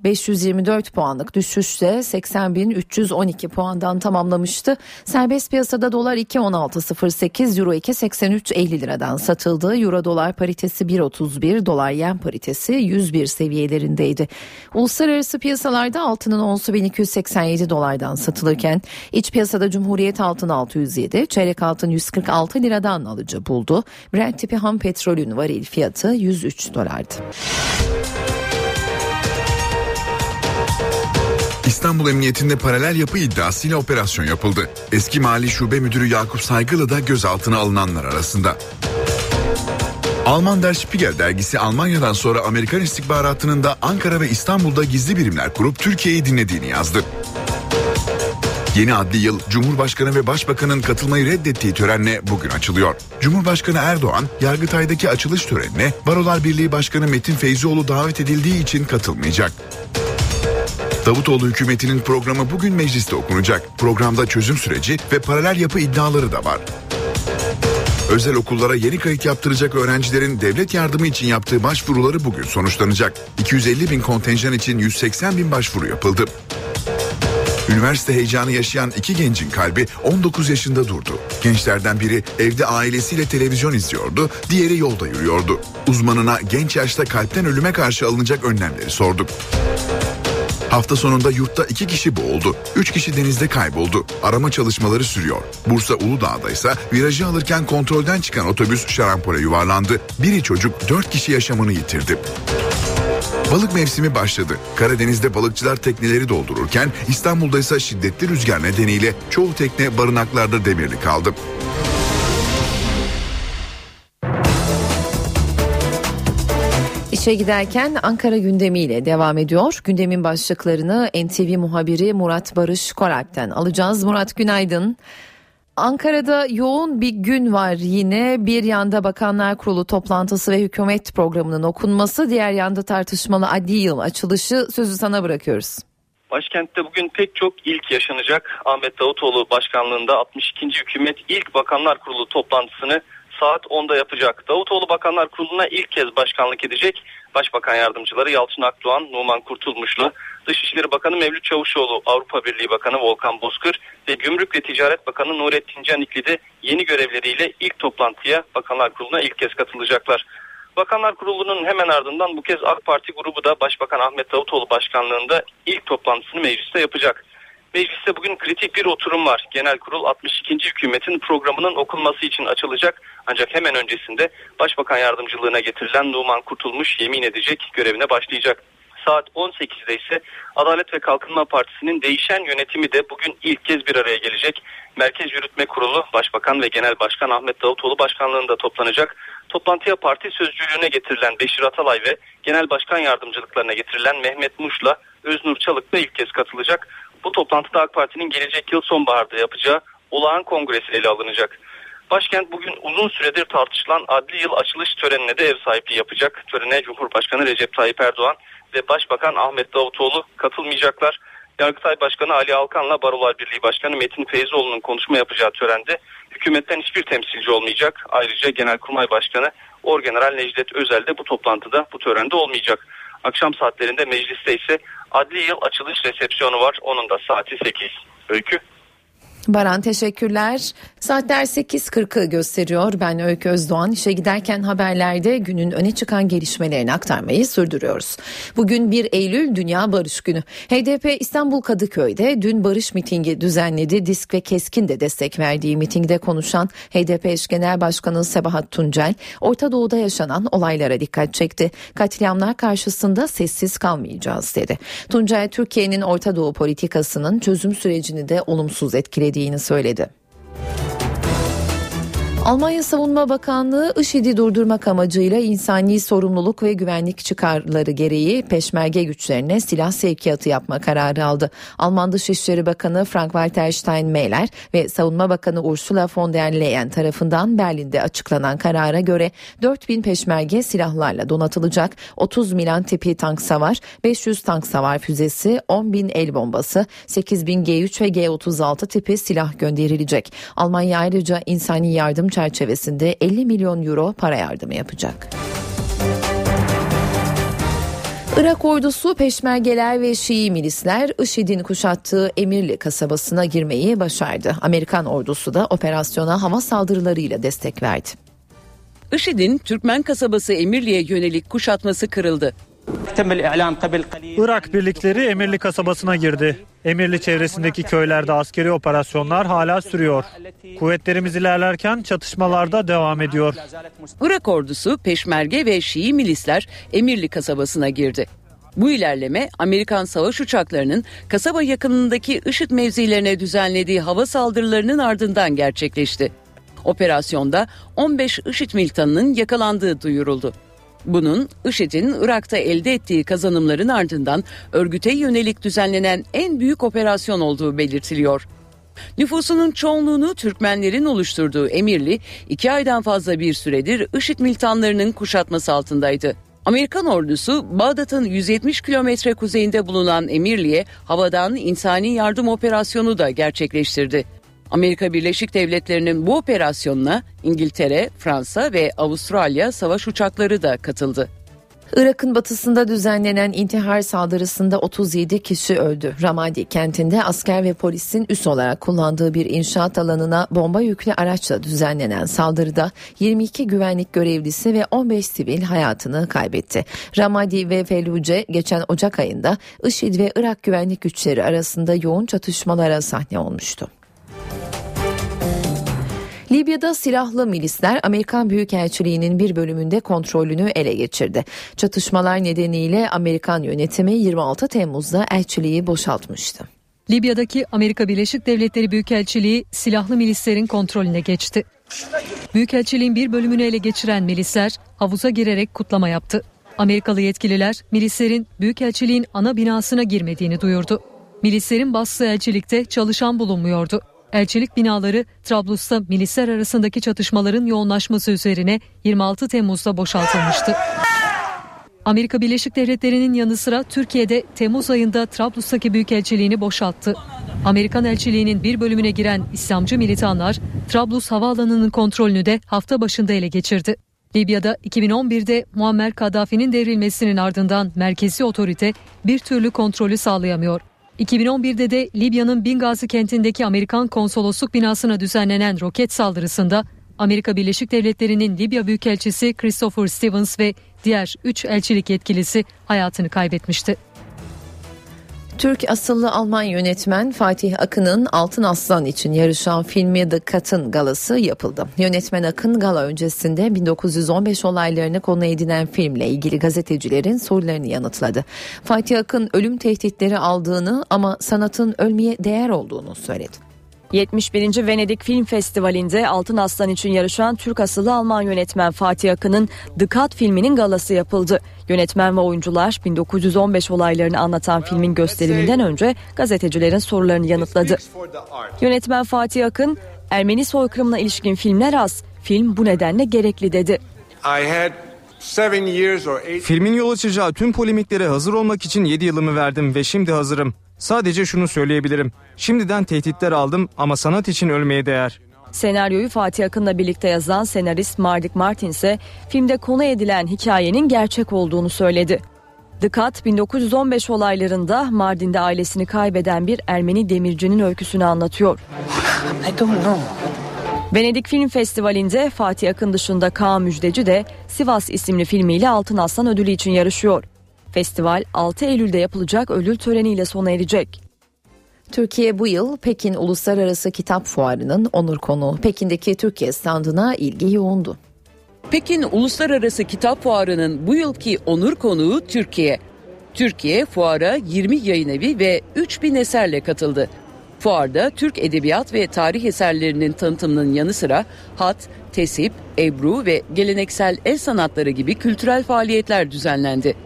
524 puanlık düşüşle 80.312 puandan tamamlamıştı. Serbest piyasada dolar 2.16.08, euro 2.83.50 liradan satıldı. Euro dolar paritesi 1.31, dolar yen paritesi 101 seviyelerindeydi. Uluslararası piyasalarda altının onsu 1287 dolardan satılırken iç piyasada Cumhuriyet altın 607, çeyrek altın 146 liradan alıcı buldu. Brent tipi ham petrolün varil fiyatı 103 dolardı. İstanbul Emniyetinde paralel yapı iddiasıyla operasyon yapıldı. Eski Mali Şube Müdürü Yakup Saygılı da gözaltına alınanlar arasında. Alman Der Spiegel dergisi Almanya'dan sonra Amerikan istihbaratının da Ankara ve İstanbul'da gizli birimler kurup Türkiye'yi dinlediğini yazdı. Yeni adli yıl Cumhurbaşkanı ve Başbakanın katılmayı reddettiği törenle bugün açılıyor. Cumhurbaşkanı Erdoğan, Yargıtay'daki açılış törenine Barolar Birliği Başkanı Metin Feyzioğlu davet edildiği için katılmayacak. Davutoğlu hükümetinin programı bugün mecliste okunacak. Programda çözüm süreci ve paralel yapı iddiaları da var. Özel okullara yeni kayıt yaptıracak öğrencilerin devlet yardımı için yaptığı başvuruları bugün sonuçlanacak. 250 bin kontenjan için 180 bin başvuru yapıldı. Üniversite heyecanı yaşayan iki gencin kalbi 19 yaşında durdu. Gençlerden biri evde ailesiyle televizyon izliyordu, diğeri yolda yürüyordu. Uzmanına genç yaşta kalpten ölüme karşı alınacak önlemleri sorduk. Hafta sonunda yurtta iki kişi boğuldu. Üç kişi denizde kayboldu. Arama çalışmaları sürüyor. Bursa Uludağ'da ise virajı alırken kontrolden çıkan otobüs şarampole yuvarlandı. Biri çocuk dört kişi yaşamını yitirdi. Balık mevsimi başladı. Karadeniz'de balıkçılar tekneleri doldururken İstanbul'da ise şiddetli rüzgar nedeniyle çoğu tekne barınaklarda demirli kaldı. İşe giderken Ankara gündemiyle devam ediyor. Gündemin başlıklarını NTV muhabiri Murat Barış Koralp'ten alacağız. Murat günaydın. Ankara'da yoğun bir gün var yine. Bir yanda Bakanlar Kurulu toplantısı ve hükümet programının okunması, diğer yanda tartışmalı adli yıl açılışı. Sözü sana bırakıyoruz. Başkentte bugün pek çok ilk yaşanacak. Ahmet Davutoğlu başkanlığında 62. hükümet ilk Bakanlar Kurulu toplantısını saat 10'da yapacak. Davutoğlu Bakanlar Kurulu'na ilk kez başkanlık edecek. Başbakan yardımcıları Yalçın Akdoğan, Numan Kurtulmuşlu, Dışişleri Bakanı Mevlüt Çavuşoğlu, Avrupa Birliği Bakanı Volkan Bozkır ve Gümrük ve Ticaret Bakanı Nurettin Canikli de yeni görevleriyle ilk toplantıya Bakanlar Kurulu'na ilk kez katılacaklar. Bakanlar Kurulu'nun hemen ardından bu kez AK Parti grubu da Başbakan Ahmet Davutoğlu başkanlığında ilk toplantısını mecliste yapacak. Mecliste bugün kritik bir oturum var. Genel Kurul 62. hükümetin programının okunması için açılacak. Ancak hemen öncesinde Başbakan yardımcılığına getirilen Numan Kurtulmuş yemin edecek görevine başlayacak. Saat 18'de ise Adalet ve Kalkınma Partisi'nin değişen yönetimi de bugün ilk kez bir araya gelecek. Merkez Yürütme Kurulu Başbakan ve Genel Başkan Ahmet Davutoğlu başkanlığında toplanacak. Toplantıya parti sözcülüğüne getirilen Beşir Atalay ve Genel Başkan yardımcılıklarına getirilen Mehmet Muş'la Öznur Çalık da ilk kez katılacak. Bu toplantıda AK Parti'nin gelecek yıl sonbaharda yapacağı olağan kongresi ele alınacak. Başkent bugün uzun süredir tartışılan adli yıl açılış törenine de ev sahipliği yapacak. Törene Cumhurbaşkanı Recep Tayyip Erdoğan ve Başbakan Ahmet Davutoğlu katılmayacaklar. Yargıtay Başkanı Ali Alkan'la Barolar Birliği Başkanı Metin Feyzoğlu'nun konuşma yapacağı törende hükümetten hiçbir temsilci olmayacak. Ayrıca Genelkurmay Başkanı Orgeneral Necdet Özel de bu toplantıda bu törende olmayacak. Akşam saatlerinde mecliste ise adli yıl açılış resepsiyonu var. Onun da saati 8. Öykü. Baran teşekkürler. Saatler 8.40'ı gösteriyor. Ben Öykü Özdoğan. İşe giderken haberlerde günün öne çıkan gelişmelerini aktarmayı sürdürüyoruz. Bugün 1 Eylül Dünya Barış Günü. HDP İstanbul Kadıköy'de dün barış mitingi düzenledi. Disk ve Keskin de destek verdiği mitingde konuşan HDP eş genel başkanı Sebahat Tuncel, Orta Doğu'da yaşanan olaylara dikkat çekti. Katliamlar karşısında sessiz kalmayacağız dedi. Tuncel, Türkiye'nin Orta Doğu politikasının çözüm sürecini de olumsuz etkiledi istediğini söyledi. Almanya Savunma Bakanlığı IŞİD'i durdurmak amacıyla insani sorumluluk ve güvenlik çıkarları gereği peşmerge güçlerine silah sevkiyatı yapma kararı aldı. Alman Dışişleri Bakanı Frank-Walter Steinmeier ve Savunma Bakanı Ursula von der Leyen tarafından Berlin'de açıklanan karara göre 4000 peşmerge silahlarla donatılacak, 30 Milan tipi tank savar, 500 tank savar füzesi, 10 bin el bombası, 8000 G3 ve G36 tipi silah gönderilecek. Almanya ayrıca insani yardım çerçevesinde 50 milyon euro para yardımı yapacak. Irak ordusu peşmergeler ve Şii milisler IŞİD'in kuşattığı Emirli kasabasına girmeyi başardı. Amerikan ordusu da operasyona hava saldırılarıyla destek verdi. IŞİD'in Türkmen kasabası Emirli'ye yönelik kuşatması kırıldı. Irak birlikleri Emirli kasabasına girdi. Emirli çevresindeki köylerde askeri operasyonlar hala sürüyor. Kuvvetlerimiz ilerlerken çatışmalarda devam ediyor. Irak ordusu peşmerge ve Şii milisler Emirli kasabasına girdi. Bu ilerleme Amerikan savaş uçaklarının kasaba yakınındaki IŞİD mevzilerine düzenlediği hava saldırılarının ardından gerçekleşti. Operasyonda 15 IŞİD militanının yakalandığı duyuruldu. Bunun IŞİD'in Irak'ta elde ettiği kazanımların ardından örgüte yönelik düzenlenen en büyük operasyon olduğu belirtiliyor. Nüfusunun çoğunluğunu Türkmenlerin oluşturduğu Emirli, iki aydan fazla bir süredir IŞİD militanlarının kuşatması altındaydı. Amerikan ordusu Bağdat'ın 170 kilometre kuzeyinde bulunan Emirli'ye havadan insani yardım operasyonu da gerçekleştirdi. Amerika Birleşik Devletleri'nin bu operasyonuna İngiltere, Fransa ve Avustralya savaş uçakları da katıldı. Irak'ın batısında düzenlenen intihar saldırısında 37 kişi öldü. Ramadi kentinde asker ve polisin üs olarak kullandığı bir inşaat alanına bomba yüklü araçla düzenlenen saldırıda 22 güvenlik görevlisi ve 15 sivil hayatını kaybetti. Ramadi ve Felluce geçen Ocak ayında IŞİD ve Irak güvenlik güçleri arasında yoğun çatışmalara sahne olmuştu. Libya'da silahlı milisler Amerikan Büyükelçiliği'nin bir bölümünde kontrolünü ele geçirdi. Çatışmalar nedeniyle Amerikan yönetimi 26 Temmuz'da elçiliği boşaltmıştı. Libya'daki Amerika Birleşik Devletleri Büyükelçiliği silahlı milislerin kontrolüne geçti. Büyükelçiliğin bir bölümünü ele geçiren milisler havuza girerek kutlama yaptı. Amerikalı yetkililer milislerin Büyükelçiliğin ana binasına girmediğini duyurdu. Milislerin bastığı elçilikte çalışan bulunmuyordu. Elçilik binaları Trablus'ta milisler arasındaki çatışmaların yoğunlaşması üzerine 26 Temmuz'da boşaltılmıştı. Amerika Birleşik Devletleri'nin yanı sıra Türkiye'de Temmuz ayında Trablus'taki büyükelçiliğini boşalttı. Amerikan elçiliğinin bir bölümüne giren İslamcı militanlar Trablus havaalanının kontrolünü de hafta başında ele geçirdi. Libya'da 2011'de Muammer Kaddafi'nin devrilmesinin ardından merkezi otorite bir türlü kontrolü sağlayamıyor. 2011'de de Libya'nın Bingazi kentindeki Amerikan konsolosluk binasına düzenlenen roket saldırısında Amerika Birleşik Devletleri'nin Libya Büyükelçisi Christopher Stevens ve diğer 3 elçilik yetkilisi hayatını kaybetmişti. Türk asıllı Alman yönetmen Fatih Akın'ın Altın Aslan için yarışan filmi The Cut'ın galası yapıldı. Yönetmen Akın gala öncesinde 1915 olaylarını konu edinen filmle ilgili gazetecilerin sorularını yanıtladı. Fatih Akın ölüm tehditleri aldığını ama sanatın ölmeye değer olduğunu söyledi. 71. Venedik Film Festivali'nde Altın Aslan için yarışan Türk asıllı Alman yönetmen Fatih Akın'ın The Cut filminin galası yapıldı. Yönetmen ve oyuncular 1915 olaylarını anlatan filmin gösteriminden önce gazetecilerin sorularını yanıtladı. Yönetmen Fatih Akın, Ermeni soykırımına ilişkin filmler az, film bu nedenle gerekli dedi. Filmin yol açacağı tüm polemiklere hazır olmak için 7 yılımı verdim ve şimdi hazırım. Sadece şunu söyleyebilirim. Şimdiden tehditler aldım ama sanat için ölmeye değer. Senaryoyu Fatih Akın'la birlikte yazan senarist Mardik Martin ise filmde konu edilen hikayenin gerçek olduğunu söyledi. The Cut 1915 olaylarında Mardin'de ailesini kaybeden bir Ermeni demircinin öyküsünü anlatıyor. Venedik Film Festivali'nde Fatih Akın dışında Kaan Müjdeci de Sivas isimli filmiyle Altın Aslan ödülü için yarışıyor. Festival 6 Eylül'de yapılacak ödül töreniyle sona erecek. Türkiye bu yıl Pekin Uluslararası Kitap Fuarı'nın onur konuğu. Pekin'deki Türkiye standına ilgi yoğundu. Pekin Uluslararası Kitap Fuarı'nın bu yılki onur konuğu Türkiye. Türkiye fuara 20 yayın evi ve 3000 eserle katıldı. Fuarda Türk edebiyat ve tarih eserlerinin tanıtımının yanı sıra hat, tesip, ebru ve geleneksel el sanatları gibi kültürel faaliyetler düzenlendi.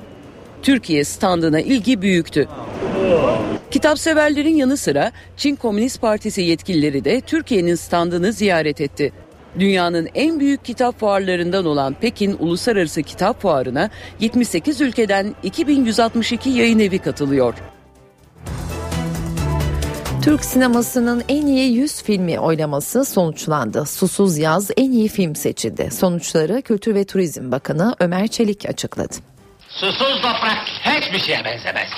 Türkiye standına ilgi büyüktü. Kitapseverlerin yanı sıra Çin Komünist Partisi yetkilileri de Türkiye'nin standını ziyaret etti. Dünyanın en büyük kitap fuarlarından olan Pekin Uluslararası Kitap Fuarı'na 78 ülkeden 2162 yayın evi katılıyor. Türk sinemasının en iyi 100 filmi oylaması sonuçlandı. Susuz Yaz en iyi film seçildi. Sonuçları Kültür ve Turizm Bakanı Ömer Çelik açıkladı. Susuz toprak hiçbir şeye benzemez.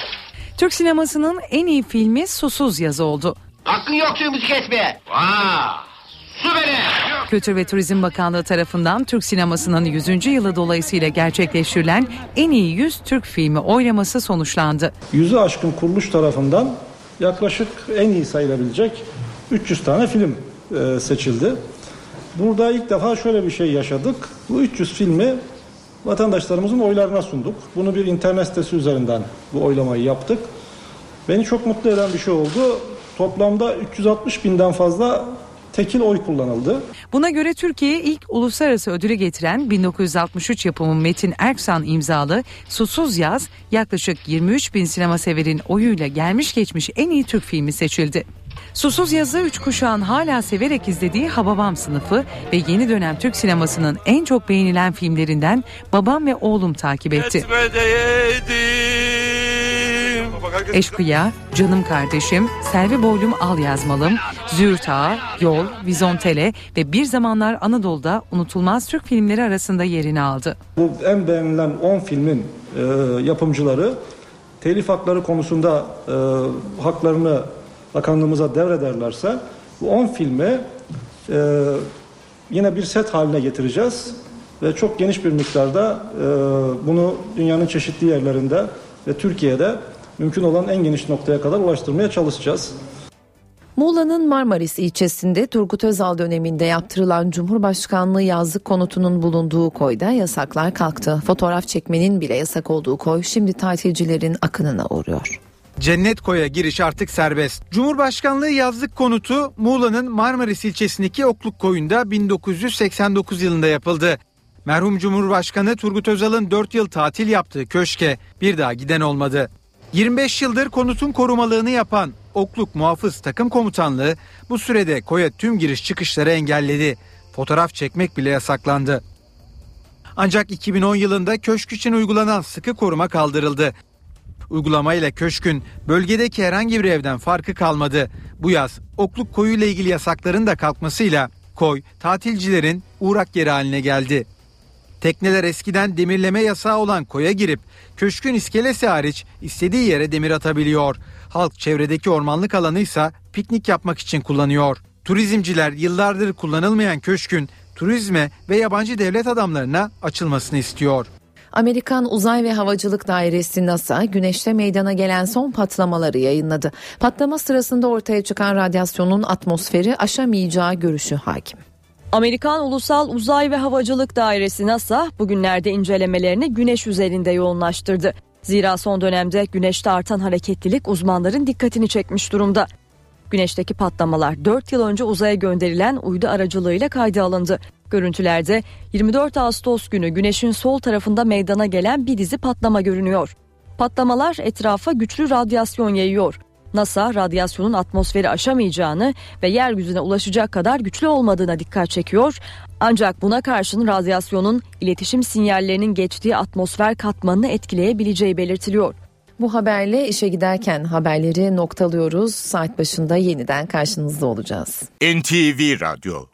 Türk sinemasının en iyi filmi Susuz Yaz oldu. Hakkın yok tüm müzik etmeye. Su beni! Kültür ve Turizm Bakanlığı tarafından Türk sinemasının 100. yılı dolayısıyla gerçekleştirilen en iyi 100 Türk filmi oylaması sonuçlandı. Yüzü aşkın kuruluş tarafından yaklaşık en iyi sayılabilecek 300 tane film e, seçildi. Burada ilk defa şöyle bir şey yaşadık. Bu 300 filmi vatandaşlarımızın oylarına sunduk. Bunu bir internet sitesi üzerinden bu oylamayı yaptık. Beni çok mutlu eden bir şey oldu. Toplamda 360 binden fazla tekil oy kullanıldı. Buna göre Türkiye'ye ilk uluslararası ödülü getiren 1963 yapımı Metin Erksan imzalı Susuz Yaz yaklaşık 23 bin sinema severin oyuyla gelmiş geçmiş en iyi Türk filmi seçildi. Susuz Yazı üç kuşağın hala severek izlediği Hababam sınıfı ve yeni dönem Türk sinemasının en çok beğenilen filmlerinden Babam ve Oğlum takip etti. Eşkıya, Canım Kardeşim, Selvi Boylum Al Yazmalım, Züğürt Ağa, Yol, Vizontele ve bir zamanlar Anadolu'da unutulmaz Türk filmleri arasında yerini aldı. Bu en beğenilen 10 filmin e, yapımcıları telif hakları konusunda e, haklarını bakanlığımıza devrederlerse bu 10 filmi e, yine bir set haline getireceğiz ve çok geniş bir miktarda e, bunu dünyanın çeşitli yerlerinde ve Türkiye'de mümkün olan en geniş noktaya kadar ulaştırmaya çalışacağız. Muğla'nın Marmaris ilçesinde Turgut Özal döneminde yaptırılan Cumhurbaşkanlığı yazlık konutunun bulunduğu koyda yasaklar kalktı. Fotoğraf çekmenin bile yasak olduğu koy şimdi tatilcilerin akınına uğruyor. Cennet Koy'a giriş artık serbest. Cumhurbaşkanlığı yazlık konutu Muğla'nın Marmaris ilçesindeki Okluk Koyu'nda 1989 yılında yapıldı. Merhum Cumhurbaşkanı Turgut Özal'ın 4 yıl tatil yaptığı köşke bir daha giden olmadı. 25 yıldır konutun korumalığını yapan Okluk Muhafız Takım Komutanlığı bu sürede koya tüm giriş çıkışları engelledi. Fotoğraf çekmek bile yasaklandı. Ancak 2010 yılında köşk için uygulanan sıkı koruma kaldırıldı. Uygulamayla köşkün bölgedeki herhangi bir evden farkı kalmadı. Bu yaz Okluk Koyu ile ilgili yasakların da kalkmasıyla koy tatilcilerin uğrak yeri haline geldi. Tekneler eskiden demirleme yasağı olan koya girip köşkün iskelesi hariç istediği yere demir atabiliyor. Halk çevredeki ormanlık alanı ise piknik yapmak için kullanıyor. Turizmciler yıllardır kullanılmayan köşkün turizme ve yabancı devlet adamlarına açılmasını istiyor. Amerikan Uzay ve Havacılık Dairesi NASA güneşte meydana gelen son patlamaları yayınladı. Patlama sırasında ortaya çıkan radyasyonun atmosferi aşamayacağı görüşü hakim. Amerikan Ulusal Uzay ve Havacılık Dairesi NASA bugünlerde incelemelerini güneş üzerinde yoğunlaştırdı. Zira son dönemde güneşte artan hareketlilik uzmanların dikkatini çekmiş durumda. Güneşteki patlamalar 4 yıl önce uzaya gönderilen uydu aracılığıyla kayda alındı. Görüntülerde 24 Ağustos günü güneşin sol tarafında meydana gelen bir dizi patlama görünüyor. Patlamalar etrafa güçlü radyasyon yayıyor. NASA radyasyonun atmosferi aşamayacağını ve yeryüzüne ulaşacak kadar güçlü olmadığına dikkat çekiyor. Ancak buna karşın radyasyonun iletişim sinyallerinin geçtiği atmosfer katmanını etkileyebileceği belirtiliyor. Bu haberle işe giderken haberleri noktalıyoruz. Saat başında yeniden karşınızda olacağız. NTV Radyo